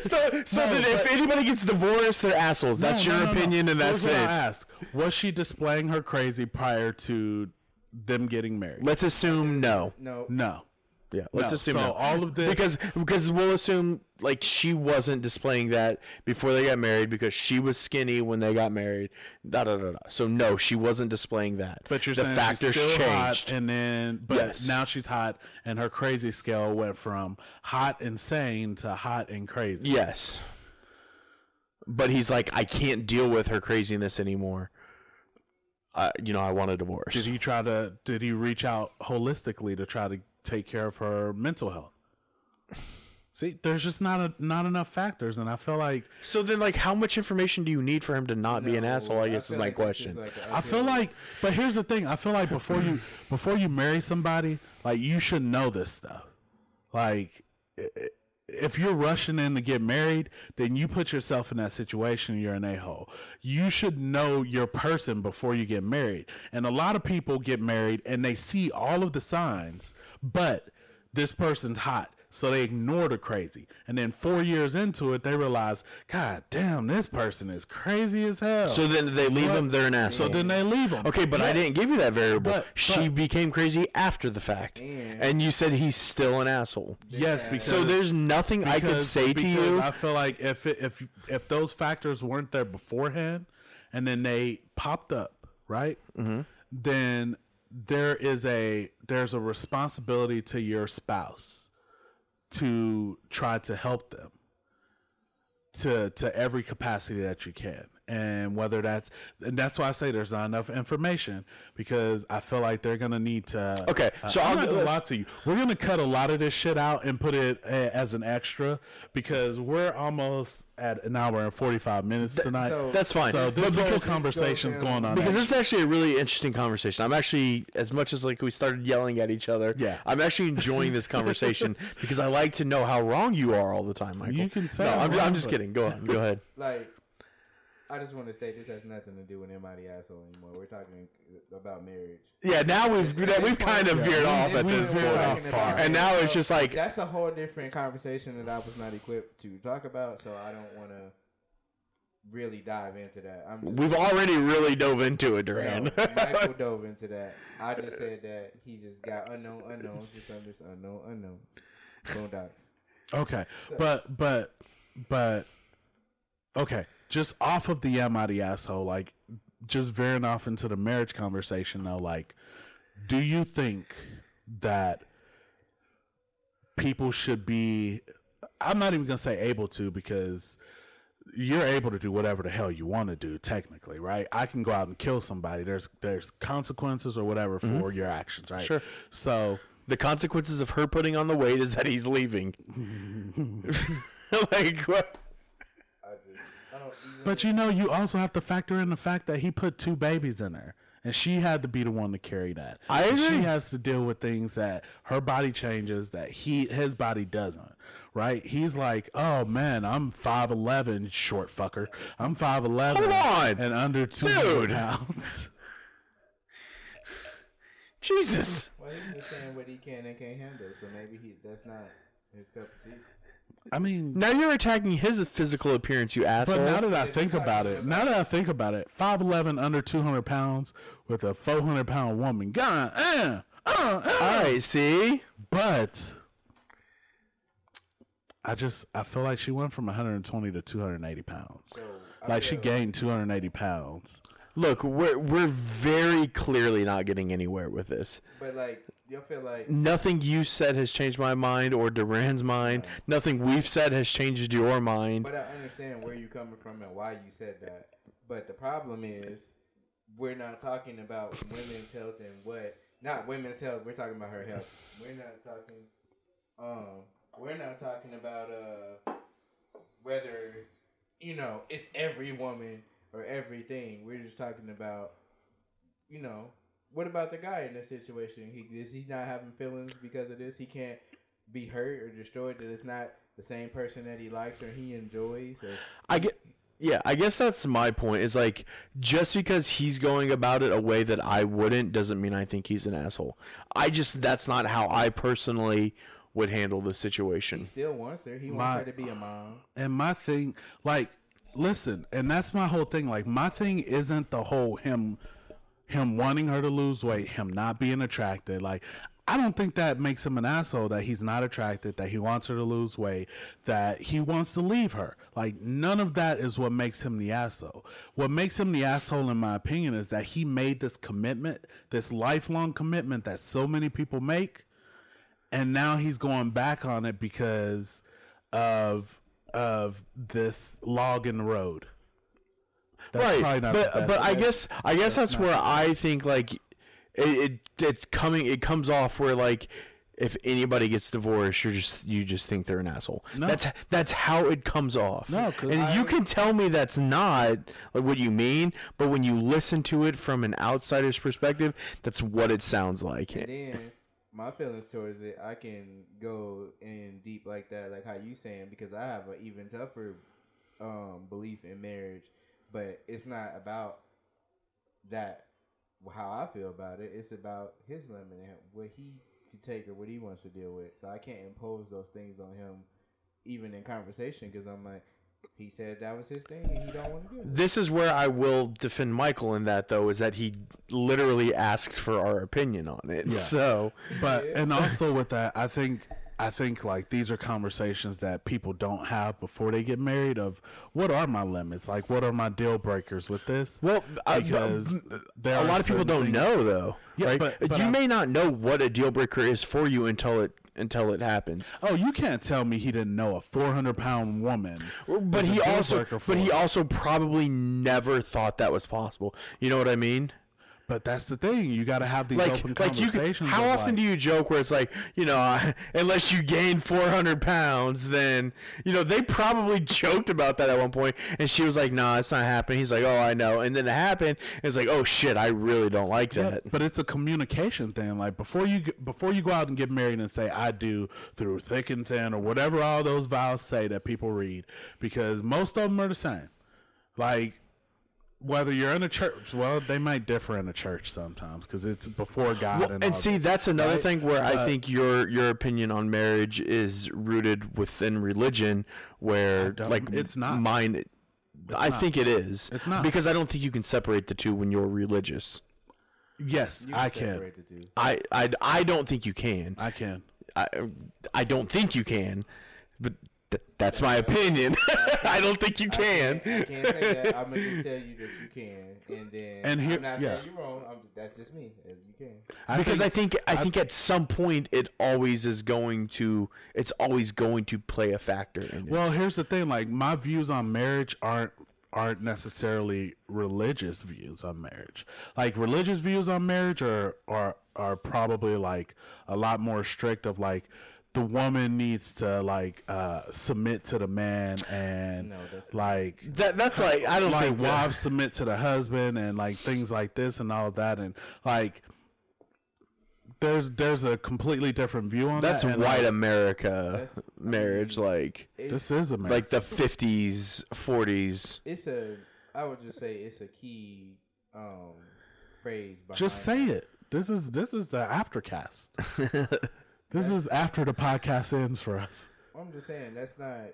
so so No, then if anybody gets divorced, they're assholes. That's No, your no, no, no. opinion and Here's that's what it. I ask. Was she displaying her crazy prior to them getting married? Let's assume no. No. no. Yeah, let's No, assume so no. all of this- because because we'll assume like she wasn't displaying that before they got married because she was skinny when they got married. Da da da da. So no, she wasn't displaying that. But you're the saying factors she's still hot, changed. and then but Yes. now she's hot, and her crazy scale went from hot and sane to hot and crazy. Yes. But he's like, I can't deal with her craziness anymore. I, you know, I want a divorce. Did he try to? Did he reach out holistically to try to take care of her mental health? See, there's just not a, not enough factors, and I feel like so then, like, how much information do you need for him to not be an No, asshole? I guess is feel my like that's question. just like a- I feel like, but here's the thing: I feel like before you before you marry somebody, like you should know this stuff. Like, i- i- if you're rushing in to get married, then you put yourself in that situation. You're an a hole. You should know your person before you get married. And a lot of people get married and they see all of the signs, but this person's hot. So they ignore the crazy. And then four years into it, they realize, God damn, this person is crazy as hell. So then they leave him. They're an asshole. So then they leave him. okay, but I didn't give you that variable. But- she but- became crazy after the fact, And- and you said he's still an asshole. Yes, because So there's nothing I could because- say to because you. I feel like if it, if if those factors weren't there beforehand, and then they popped up, right? Mm-hmm. Then there is a there's a responsibility to your spouse to try to help them to to every capacity that you can and whether that's and that's why I say there's not enough information because I feel like they're gonna need to Okay, so I'm I'll not go- gonna lie to you we're gonna cut a lot of this shit out and put it uh, as an extra because we're almost at an hour and 45 minutes tonight so- That's fine. so this But whole because- conversation's down- going on because extra. this is actually a really interesting conversation. I'm actually, as much as like we started yelling at each other, Yeah. I'm actually enjoying this conversation because I like to know how wrong you are all the time, Michael. You can say No, I'm I'm, wrong, I'm just but- kidding. Go on. Go ahead. like I just want to state this has nothing to do with anybody asshole anymore. We're talking about marriage. Yeah, now we've we've kind of Yeah, veered we- off at we this point, off far. and now it's just like that's a whole different conversation that I was not equipped to talk about. So I don't want to really dive into that. I'm just, we've already really dove into it, No, Duran. Michael dove into that. I just said that he just got unknown unknowns, just under unknown unknowns. Boondocks. Okay, but but but okay, just off of the I the asshole, like just veering off into the marriage conversation though, like, do you think that people should be? I'm not even gonna say able to because you're able to do whatever the hell you want to do technically, right? I can go out and kill somebody. There's there's consequences or whatever mm-hmm. for your actions, right? Sure. So the consequences of her putting on the weight is that he's leaving. like what? I just, I don't even. But you know, you also have to factor in the fact that he put two babies in her. And she had to be the one to carry that. I And She has to deal with things that her body changes that he his body doesn't. Right? He's like, oh man, I'm five eleven, short fucker. I'm five eleven Hold on. and under two Dude. pounds. Jesus. well, he's just saying what he can and can't handle. So maybe he that's not his cup of tea. I mean, Now you're attacking his physical appearance, you asshole. But now that I think about it, now that I think about it, five eleven under two hundred pounds with a four hundred pound woman, God, uh, uh, uh. All right, see? But I just I feel like she went from one hundred and twenty to two hundred and eighty pounds. So I Like she gained two hundred and eighty pounds. Look, we're we're very clearly not getting anywhere with this. But like, you'll feel like Nothing you said has changed my mind or Duran's mind. Nothing we've said has changed your mind. But I understand where you're coming from and why you said that. But the problem is, we're not talking about women's health and what. Not women's health. We're talking about her health. We're not talking. Um, we're not talking about uh whether you know it's every woman or everything. We're just talking about you know what about the guy in this situation? He is he not having feelings because of this? He can't be hurt or destroyed. That it's not the same person that he likes or he enjoys. Or I get yeah, I guess that's my point. Is like just because he's going about it a way that I wouldn't doesn't mean I think he's an asshole. I just that's not how I personally would handle the situation. he still wants her. He My- wants her to be a mom. And my thing, like, listen, and that's my whole thing. Like, my thing isn't the whole him, him wanting her to lose weight, him not being attracted. Like, I don't think that makes him an asshole. That he's not attracted, that he wants her to lose weight, that he wants to leave her. Like, none of that is what makes him the asshole. What makes him the asshole, in my opinion, is that he made this commitment, this lifelong commitment that so many people make and now he's going back on it because of of this log in the road. That's probably right, not but the best. but I guess I guess that's, where I think like it, it it's coming it comes off where like if anybody gets divorced you're just you just think they're an asshole. No. That's that's how it comes off. No, 'cause and I- you can tell me that's not like what you mean, but when you listen to it from an outsider's perspective, that's what it sounds like. And then my feelings towards it, I can go in deep like that, like how you saying, because I have an even tougher um, belief in marriage, but it's not about that how I feel about it. It's about his limit and what he can take or what he wants to deal with. So I can't impose those things on him, even in conversation, because I'm like, he said that was his thing and he don't want to do it. This is where I will defend Michael in that though, is that he literally asked for our opinion on it. Yeah. So but and also with that, I think I think like these are conversations that people don't have before they get married. Of what are my limits? Like what are my deal breakers with this? Well, uh, Because but- there a are lot of people don't things- know though. Yeah, right? but- but you I- may not know what a deal breaker is for you until it until it happens. Oh, you can't tell me he didn't know a 400 pound woman. But he also, but he also probably never thought that was possible. You know what I mean? But that's the thing. You got to have these Like, open like you. Conversations. how of, often like, do you joke where it's like, you know, unless you gain four hundred pounds, then you know they probably joked about that at one point, and she was like, "Nah, it's not happening." He's like, "Oh, I know," and then it happened. And it's like, "Oh shit, I really don't like Yeah, that." but it's a communication thing. Like before you before you go out and get married and say I do through thick and thin or whatever all those vows say that people read, because most of them are the same. Like whether you're in a church, well, they might differ in a church sometimes because it's before God. Well, and, and see, this. that's another right? thing where I think your your opinion on marriage is rooted within religion, where like it's not. mine. I not. think it is. It's not. because I don't think you can separate the two when you're religious. yes, You I can. separate the two. I I, I don't think you can. I can. I I don't think you can, but th- that's my opinion. I don't think you I can. can't, I can't say that. I'm gonna just tell you that you can, and then And here- I'm not yeah. saying you're wrong. I'm, that's just me. Uh, You can. because I think I I- think at some point it always is going to it's always going to play a factor in it. Well, here's the thing: like my views on marriage aren't aren't necessarily religious views on marriage. Like religious views on marriage are are are probably like a lot more strict. Of like the woman needs to like uh submit to the man and No, that's- like that that's like I don't like think that- wives submit to the husband and like things like this and all of that and like there's there's a completely different view on That's that. and, white like, America That's- marriage, like This is America. like the fifties, forties. It's a. I would just say it's a key um phrase. Behind Just say it. This is this is the aftercast. this is after the podcast ends for us. I'm just saying that's not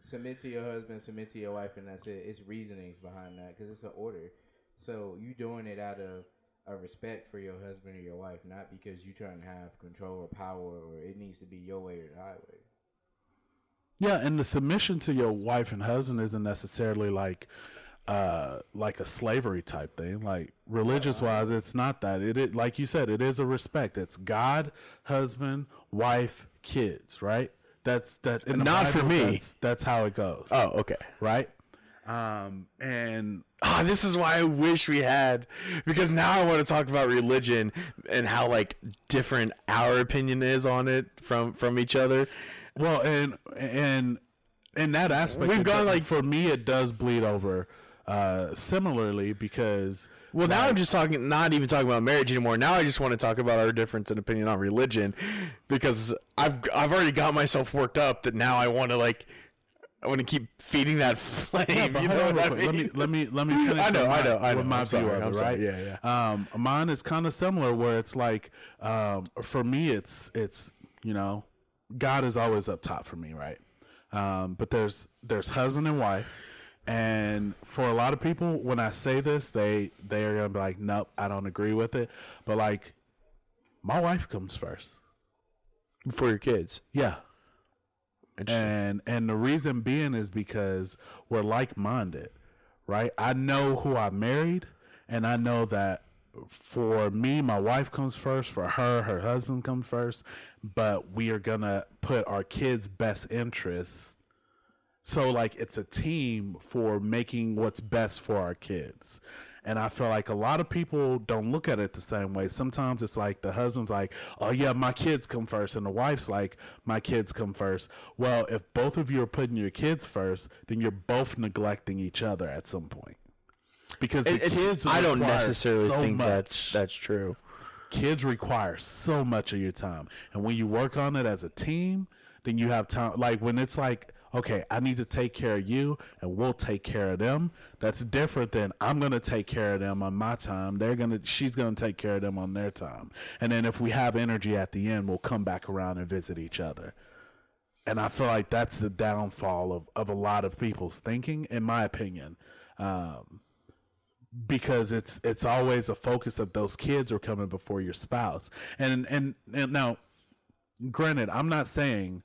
submit to your husband, submit to your wife, and that's it. It's reasonings behind that because it's an order. So you doing it out of a respect for your husband or your wife, not because you trying to have control or power or it needs to be your way or the highway. Yeah, and the submission to your wife and husband isn't necessarily like uh like a slavery type thing. Like religious wise, it's not that. It, it like you said, it is a respect. It's God, husband, wife, kids, right? That's that Not for me. That's, that's how it goes. Oh, okay. right? Um and Ah, this is why I wish we had because now I want to talk about religion and how like different our opinion is on it from from each other. Well, and and in that aspect, We've gone, like- for me, it does bleed over uh, similarly because Well, now I'm just talking, not even talking about marriage anymore. Now I just want to talk about our difference in opinion on religion, because I've I've already got myself worked up that now I want to like I want to keep feeding that flame. Yeah, you know what I mean? Let me let me let me finish. I know, with I my, know, I know. With my I'm view of it, right? Yeah, Um, mine is kind of similar, where it's like, um, for me, it's it's you know, God is always up top for me, right? Um, but there's there's husband and wife, and for a lot of people, when I say this, they they are gonna be like, nope, I don't agree with it. But like, my wife comes first. for your kids. Yeah, and and the reason being is because we're like minded, right? I know who I married, and I know that for me, my wife comes first. For her, her husband comes first. But we are gonna put our kids' best interests. So like it's a team for making what's best for our kids. And I feel like a lot of people don't look at it the same way. Sometimes it's like the husband's like, "Oh yeah, my kids come first," and the wife's like, "My kids come first. Well, if both of you are putting your kids first, then you're both neglecting each other at some point. Because the it's- kids, I don't necessarily so think much that's that's true. kids require so much of your time and when you work on it as a team then you have time like when it's like okay i need to take care of you and we'll take care of them. That's different than i'm gonna take care of them on my time. They're gonna she's gonna take care of them on their time. And then if we have energy at the end we'll come back around and visit each other. And i feel like that's the downfall of, of a lot of people's thinking in my opinion. Um, because it's it's always a focus of those kids are coming before your spouse. And and and now granted, I'm not saying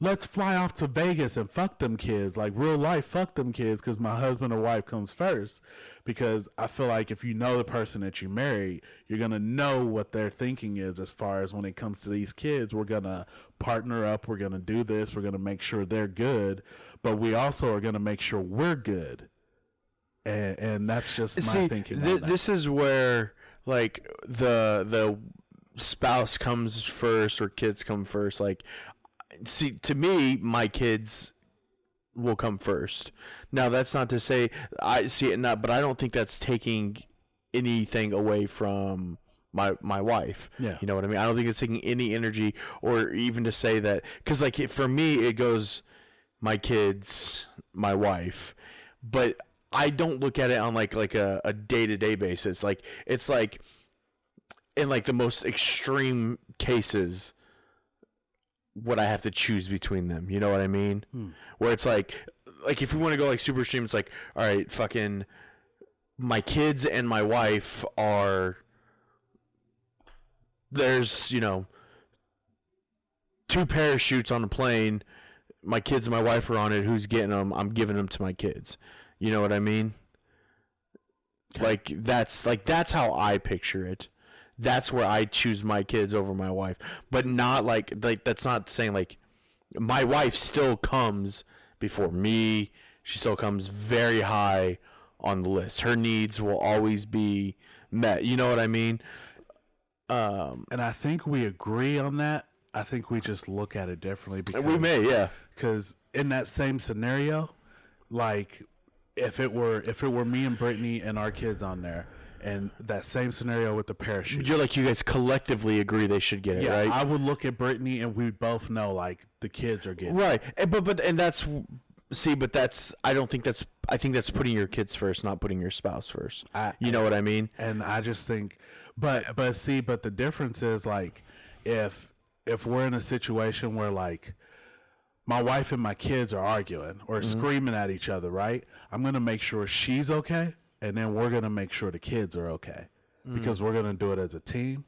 let's fly off to Vegas and fuck them kids like real life fuck them kids cuz my husband or wife comes first because I feel like if you know the person that you marry, you're going to know what their thinking is as far as when it comes to these kids, we're going to partner up, we're going to do this, we're going to make sure they're good, but we also are going to make sure we're good and, and that's just my thinking. that. this is where like the the spouse comes first or kids come first. Like, see, to me, my kids will come first. Now, that's not to say I see it not, but I don't think that's taking anything away from my my wife. Yeah. you know what I mean. I don't think it's taking any energy or even to say that because like it, for me, it goes my kids, my wife, but I don't look at it on like like a, a day-to-day basis. Like it's like in like the most extreme cases what I have to choose between them. You know what I mean? Hmm. Where it's like like if we want to go like super extreme, it's like, all right, fucking my kids and my wife are there's, you know, two parachutes on a plane. My kids and my wife are on it. Who's getting them? I'm giving them to my kids. You know what I mean? Like that's like that's how I picture it. That's where I choose my kids over my wife, but not like like that's not saying like my wife still comes before me. She still comes very high on the list. Her needs will always be met. You know what I mean? Um, And I think we agree on that. I think we just look at it differently because we may, yeah. because in that same scenario, like if it were if it were me and Brittany and our kids on there, and that same scenario with the parachute, You're like you guys collectively agree they should get it, yeah, right? I would look at Brittany and we'd both know like the kids are getting. it. Right, And- but but and that's see, but that's I don't think that's I think that's putting your kids first, not putting your spouse first. I- you know what I mean? and I just think, but but see, but the difference is like if if we're in a situation where like my wife and my kids are arguing or mm-hmm. screaming at each other, right? I'm gonna make sure she's okay, and then we're gonna make sure the kids are okay mm. because we're gonna do it as a team,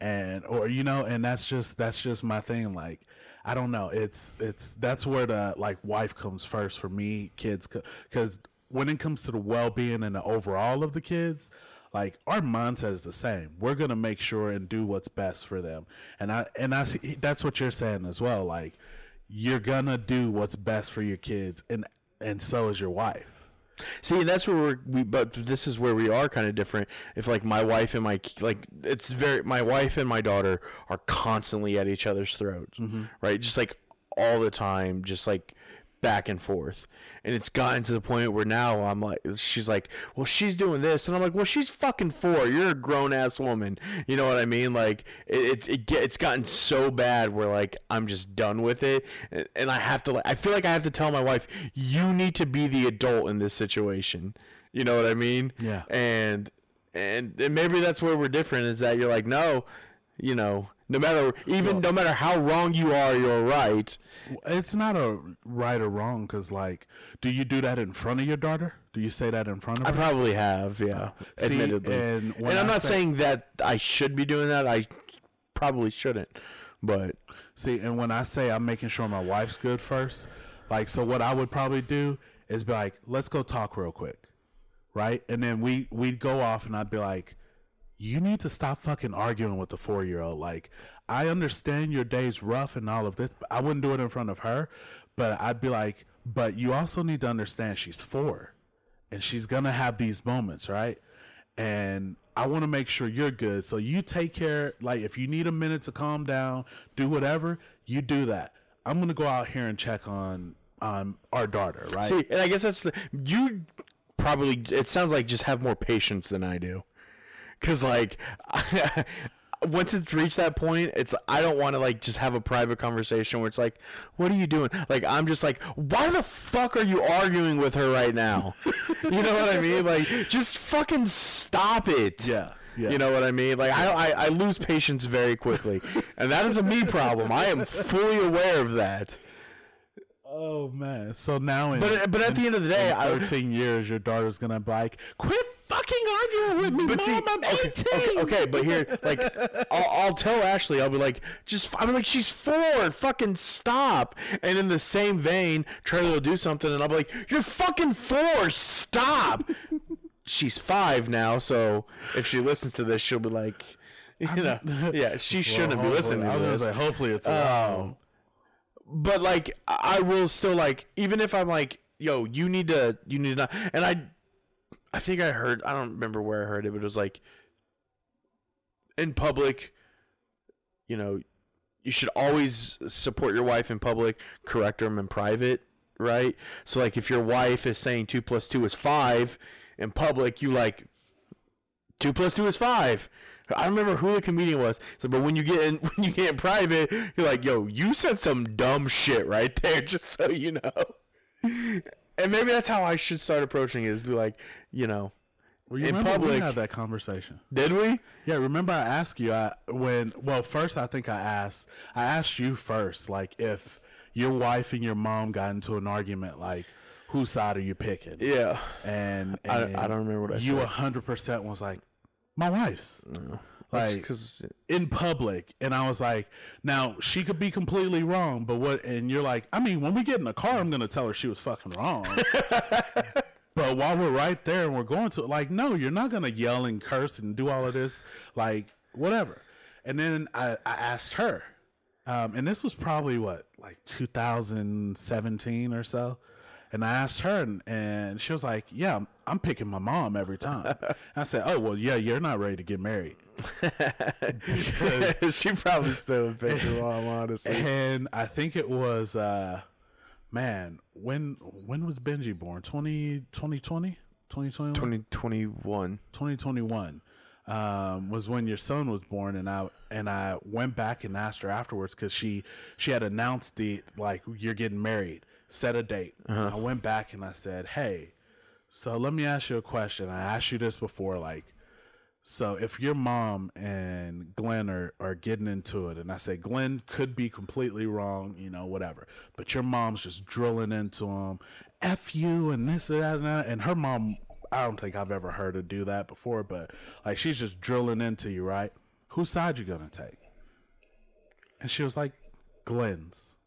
and or you know, and that's just that's just my thing. Like I don't know, it's it's that's where the like wife comes first for me, kids, because when it comes to the well being and the overall of the kids. Like our mindset is the same. We're gonna make sure and do what's best for them, and I and I see that's what you're saying as well. Like you're gonna do what's best for your kids and and so is your wife See, that's where we're we but this is where we are kind of different. If like my wife and my like it's very my wife and my daughter are constantly at each other's throats, mm-hmm. right? Just like all the time, just like back and forth. And it's gotten to the point where now I'm like she's like, "Well, she's doing this." And I'm like, "Well, she's fucking 4. You're a grown-ass woman." You know what I mean? Like it it, it get, it's gotten so bad where like I'm just done with it and, and I have to like I feel like I have to tell my wife, "You need to be the adult in this situation." You know what I mean? Yeah. And and, and maybe that's where we're different is that you're like, "No, you know, no matter even no matter how wrong you are, you're right." it's not a right or wrong because like do you do that in front of your daughter do you say that in front of I her probably have, yeah. Uh, see, admittedly. and And, I'm I not say- saying that I should be doing that. I probably shouldn't. But see and when i say i'm making sure my wife's good first like so what i would probably do is be like let's go talk real quick right and then we we'd go off and i'd be like you need to stop fucking arguing with the four year old. Like, I understand your day's rough and all of this, but I wouldn't do it in front of her. But I'd be like, but you also need to understand she's four and she's gonna have these moments, right? And I want to make sure you're good. So you take care, like, if you need a minute to calm down, do whatever, you do that. I'm gonna go out here and check on on our daughter, right? see, and I guess that's the you probably it sounds like just have more patience than I do. Cuz like once it's reached that point, it's I don't want to like just have a private conversation where it's like, "What are you doing?" Like I'm just like, "Why the fuck are you arguing with her right now?" you know what I mean? Like just fucking stop it. Yeah, yeah. You know what I mean? Like I, I, I lose patience very quickly, and that is a me problem. I am fully aware of that. Oh man! So now, in, But but at the end of the day, I, 13 years, your daughter's gonna be like, "Quit fucking arguing with me, but mom. see, I'm 18." okay, okay, okay, but here, like, I'll, I'll tell Ashley, I'll be like, just, I'm like, she's four, fucking stop. And in the same vein, Charlie will do something, and I'll be like, you're fucking four, stop. she's five now, so if she listens to this, she'll be like, you know, yeah, she shouldn't be listening hopefully- to this. say, hopefully, it's Um. But like I will still like even if I'm like yo you need to you need to not and I I think I heard I don't remember where I heard it but it was like in public you know you should always support your wife in public correct them in private right so like if your wife is saying two plus two is five in public you like two plus two is five. I don't remember who the comedian was. So, but when you get in, when you get in private, you're like, "Yo, you said some dumb shit right there." Just so you know. and maybe that's how I should start approaching it. Is be like, you know, Well, you In remember we public- had that conversation. did we? Yeah, remember I asked you I, when well first I think I asked I asked you first like if your wife and your mom got into an argument like whose side are you picking? Yeah. And, I- and I don't remember what I you said. hundred percent was like my wife's like because in public and I was like now she could be completely wrong but what and you're like I mean when we get in the car I'm gonna tell her she was fucking wrong But while we're right there and we're going to like, no, you're not gonna yell and curse and do all of this, like whatever. And then I, I asked her, um, and this was probably what, like 2017 or so. And I asked her, and, and she was like, "Yeah, I'm, I'm picking my mom every time." I said, "Oh well, yeah, you're not ready to get married." she probably still would pick her mom, honestly. And I think it was, uh, man, when when was Benji born? 20, 2020? 2021? 2021. 2021 um, was when your son was born, and I and I went back and asked her afterwards because she she had announced the like you're getting married, set a date. Uh-huh. I went back and I said, hey, so let me ask you a question. I asked you this before, like, so if your mom and Glenn are, are getting into it, and I say Glenn could be completely wrong, you know, whatever, but your mom's just drilling into him, f you and this and that and that, and her mom, I don't think I've ever heard her do that before, but like she's just drilling into you, right? Whose side you gonna take? And she was like, Glenn's.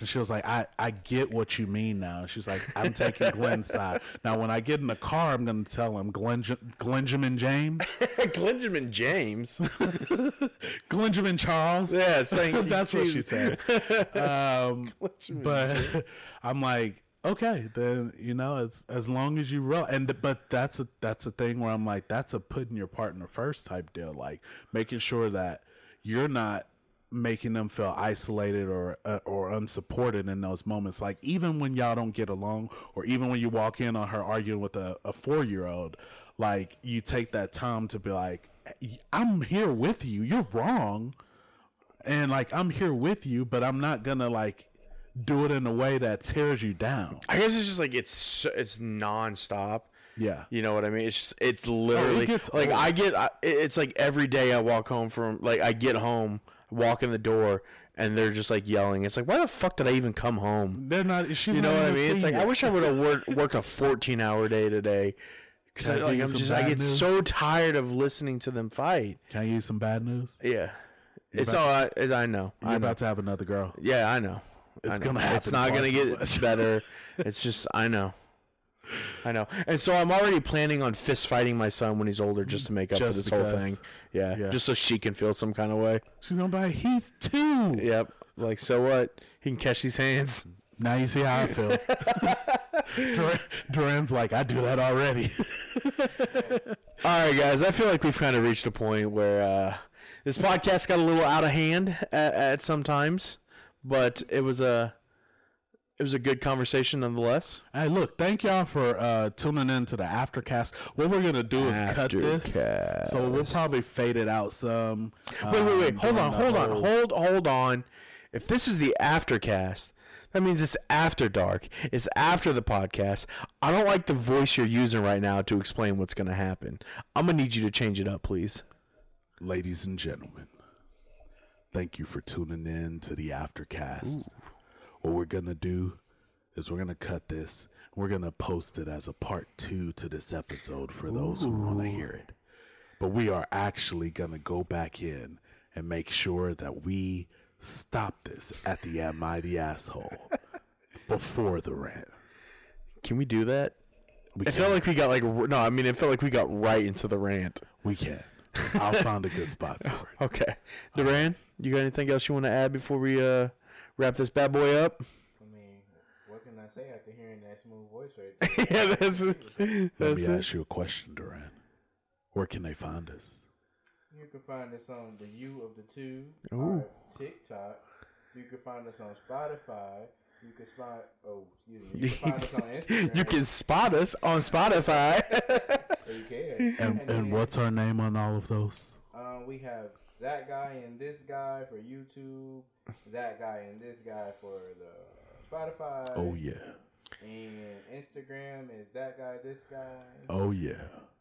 And she was like, I, I get what you mean now. She's like, I'm taking Glenn's side. Now, when I get in the car, I'm going to tell him Glenn, Glenjamin James, Glenjamin James. Glenjamin Charles. yes, thank you. That's what she said. Um, but I'm like, okay, then you know, as as long as you roll, and but that's a that's a thing where I'm like, that's a putting your partner first type deal, like making sure that you're not making them feel isolated or uh, or unsupported in those moments. Like even when y'all don't get along, or even when you walk in on her arguing with a, a four year old, like you take that time to be like, I'm here with you. You're wrong and like I'm here with you, but I'm not gonna like do it in a way that tears you down. I guess it's just like it's it's nonstop. Yeah, You know what I mean? It's just it's literally gets like old. I get I, it's like every day I walk home from like I get home, walk in the door, and they're just like yelling. It's like why the fuck did I even come home? they're not. She's You know not what I mean? It's like I wish I would have worked worked a 14 hour day today. Because I like, I'm just I get news? so tired of listening to them fight. Can I use some bad news? Yeah, it's about all right. I know. You're I know. about to have another girl. Yeah, I know. It's I know. gonna happen It's not gonna get much. better. It's just I know. I know. And so I'm already planning on fist fighting my son when he's older just to make up Just for this whole because. thing. Yeah, Yeah. Just so she can feel some kind of way. She's gonna be like, he's two. Yep. Like so what? He can catch these hands. Now you see how I feel. Duran, Duran's like, I do that already. All right, guys. I feel like we've kind of reached a point where uh, this podcast got a little out of hand at, at some times, but it was a it was a good conversation nonetheless. Hey, look, thank y'all for uh, tuning in to the aftercast. What we're gonna do is cut this, so we'll probably fade it out some. Wait, wait, wait. um, Hold on, hold on, hold, hold on. If this is the aftercast, that means it's after dark. It's after the podcast. I don't like the voice you're using right now to explain what's going to happen. I'm going to need you to change it up, please. Ladies and gentlemen, thank you for tuning in to the aftercast. What we're gonna do is we're gonna cut this. We're gonna post it as a part two to this episode for those who want to hear it. But we are actually gonna go back in and make sure that we stop this at the Am I the Asshole before the rant. Can we do that? We It can. felt like we got like no. I mean, it felt like we got right into the rant. we can. I'll find a good spot for it. Okay, Duran, you got anything else you want to add before we uh wrap this bad boy up? I mean, what can I say after hearing that smooth voice right there? yeah, that's Let me it. ask you a question, Duran. Where can they find us? You can find us on the U of the Two, Ooh. TikTok. You can find us on Spotify. You can spot. Oh, excuse me. You can find us on Instagram. You can spot us on Spotify. You can. And, and then, what's our name on all of those? Um, we have that guy and this guy for YouTube. That guy and this guy for the Spotify. Oh yeah. And Instagram is that guy, this guy, Oh yeah.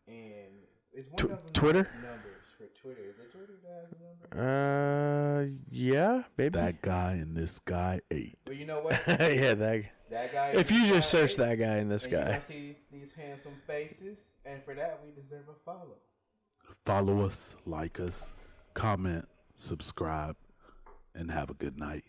and it's one Tw- of them Twitter? numbers for Twitter. Is it Twitter that has a number? Uh, yeah, baby. That guy and this guy ate. But you know what? yeah, that. that guy. If you just guy, search that guy and this and guy, gonna see these handsome faces, and for that we deserve a follow. Follow us, like us, comment, subscribe, and have a good night.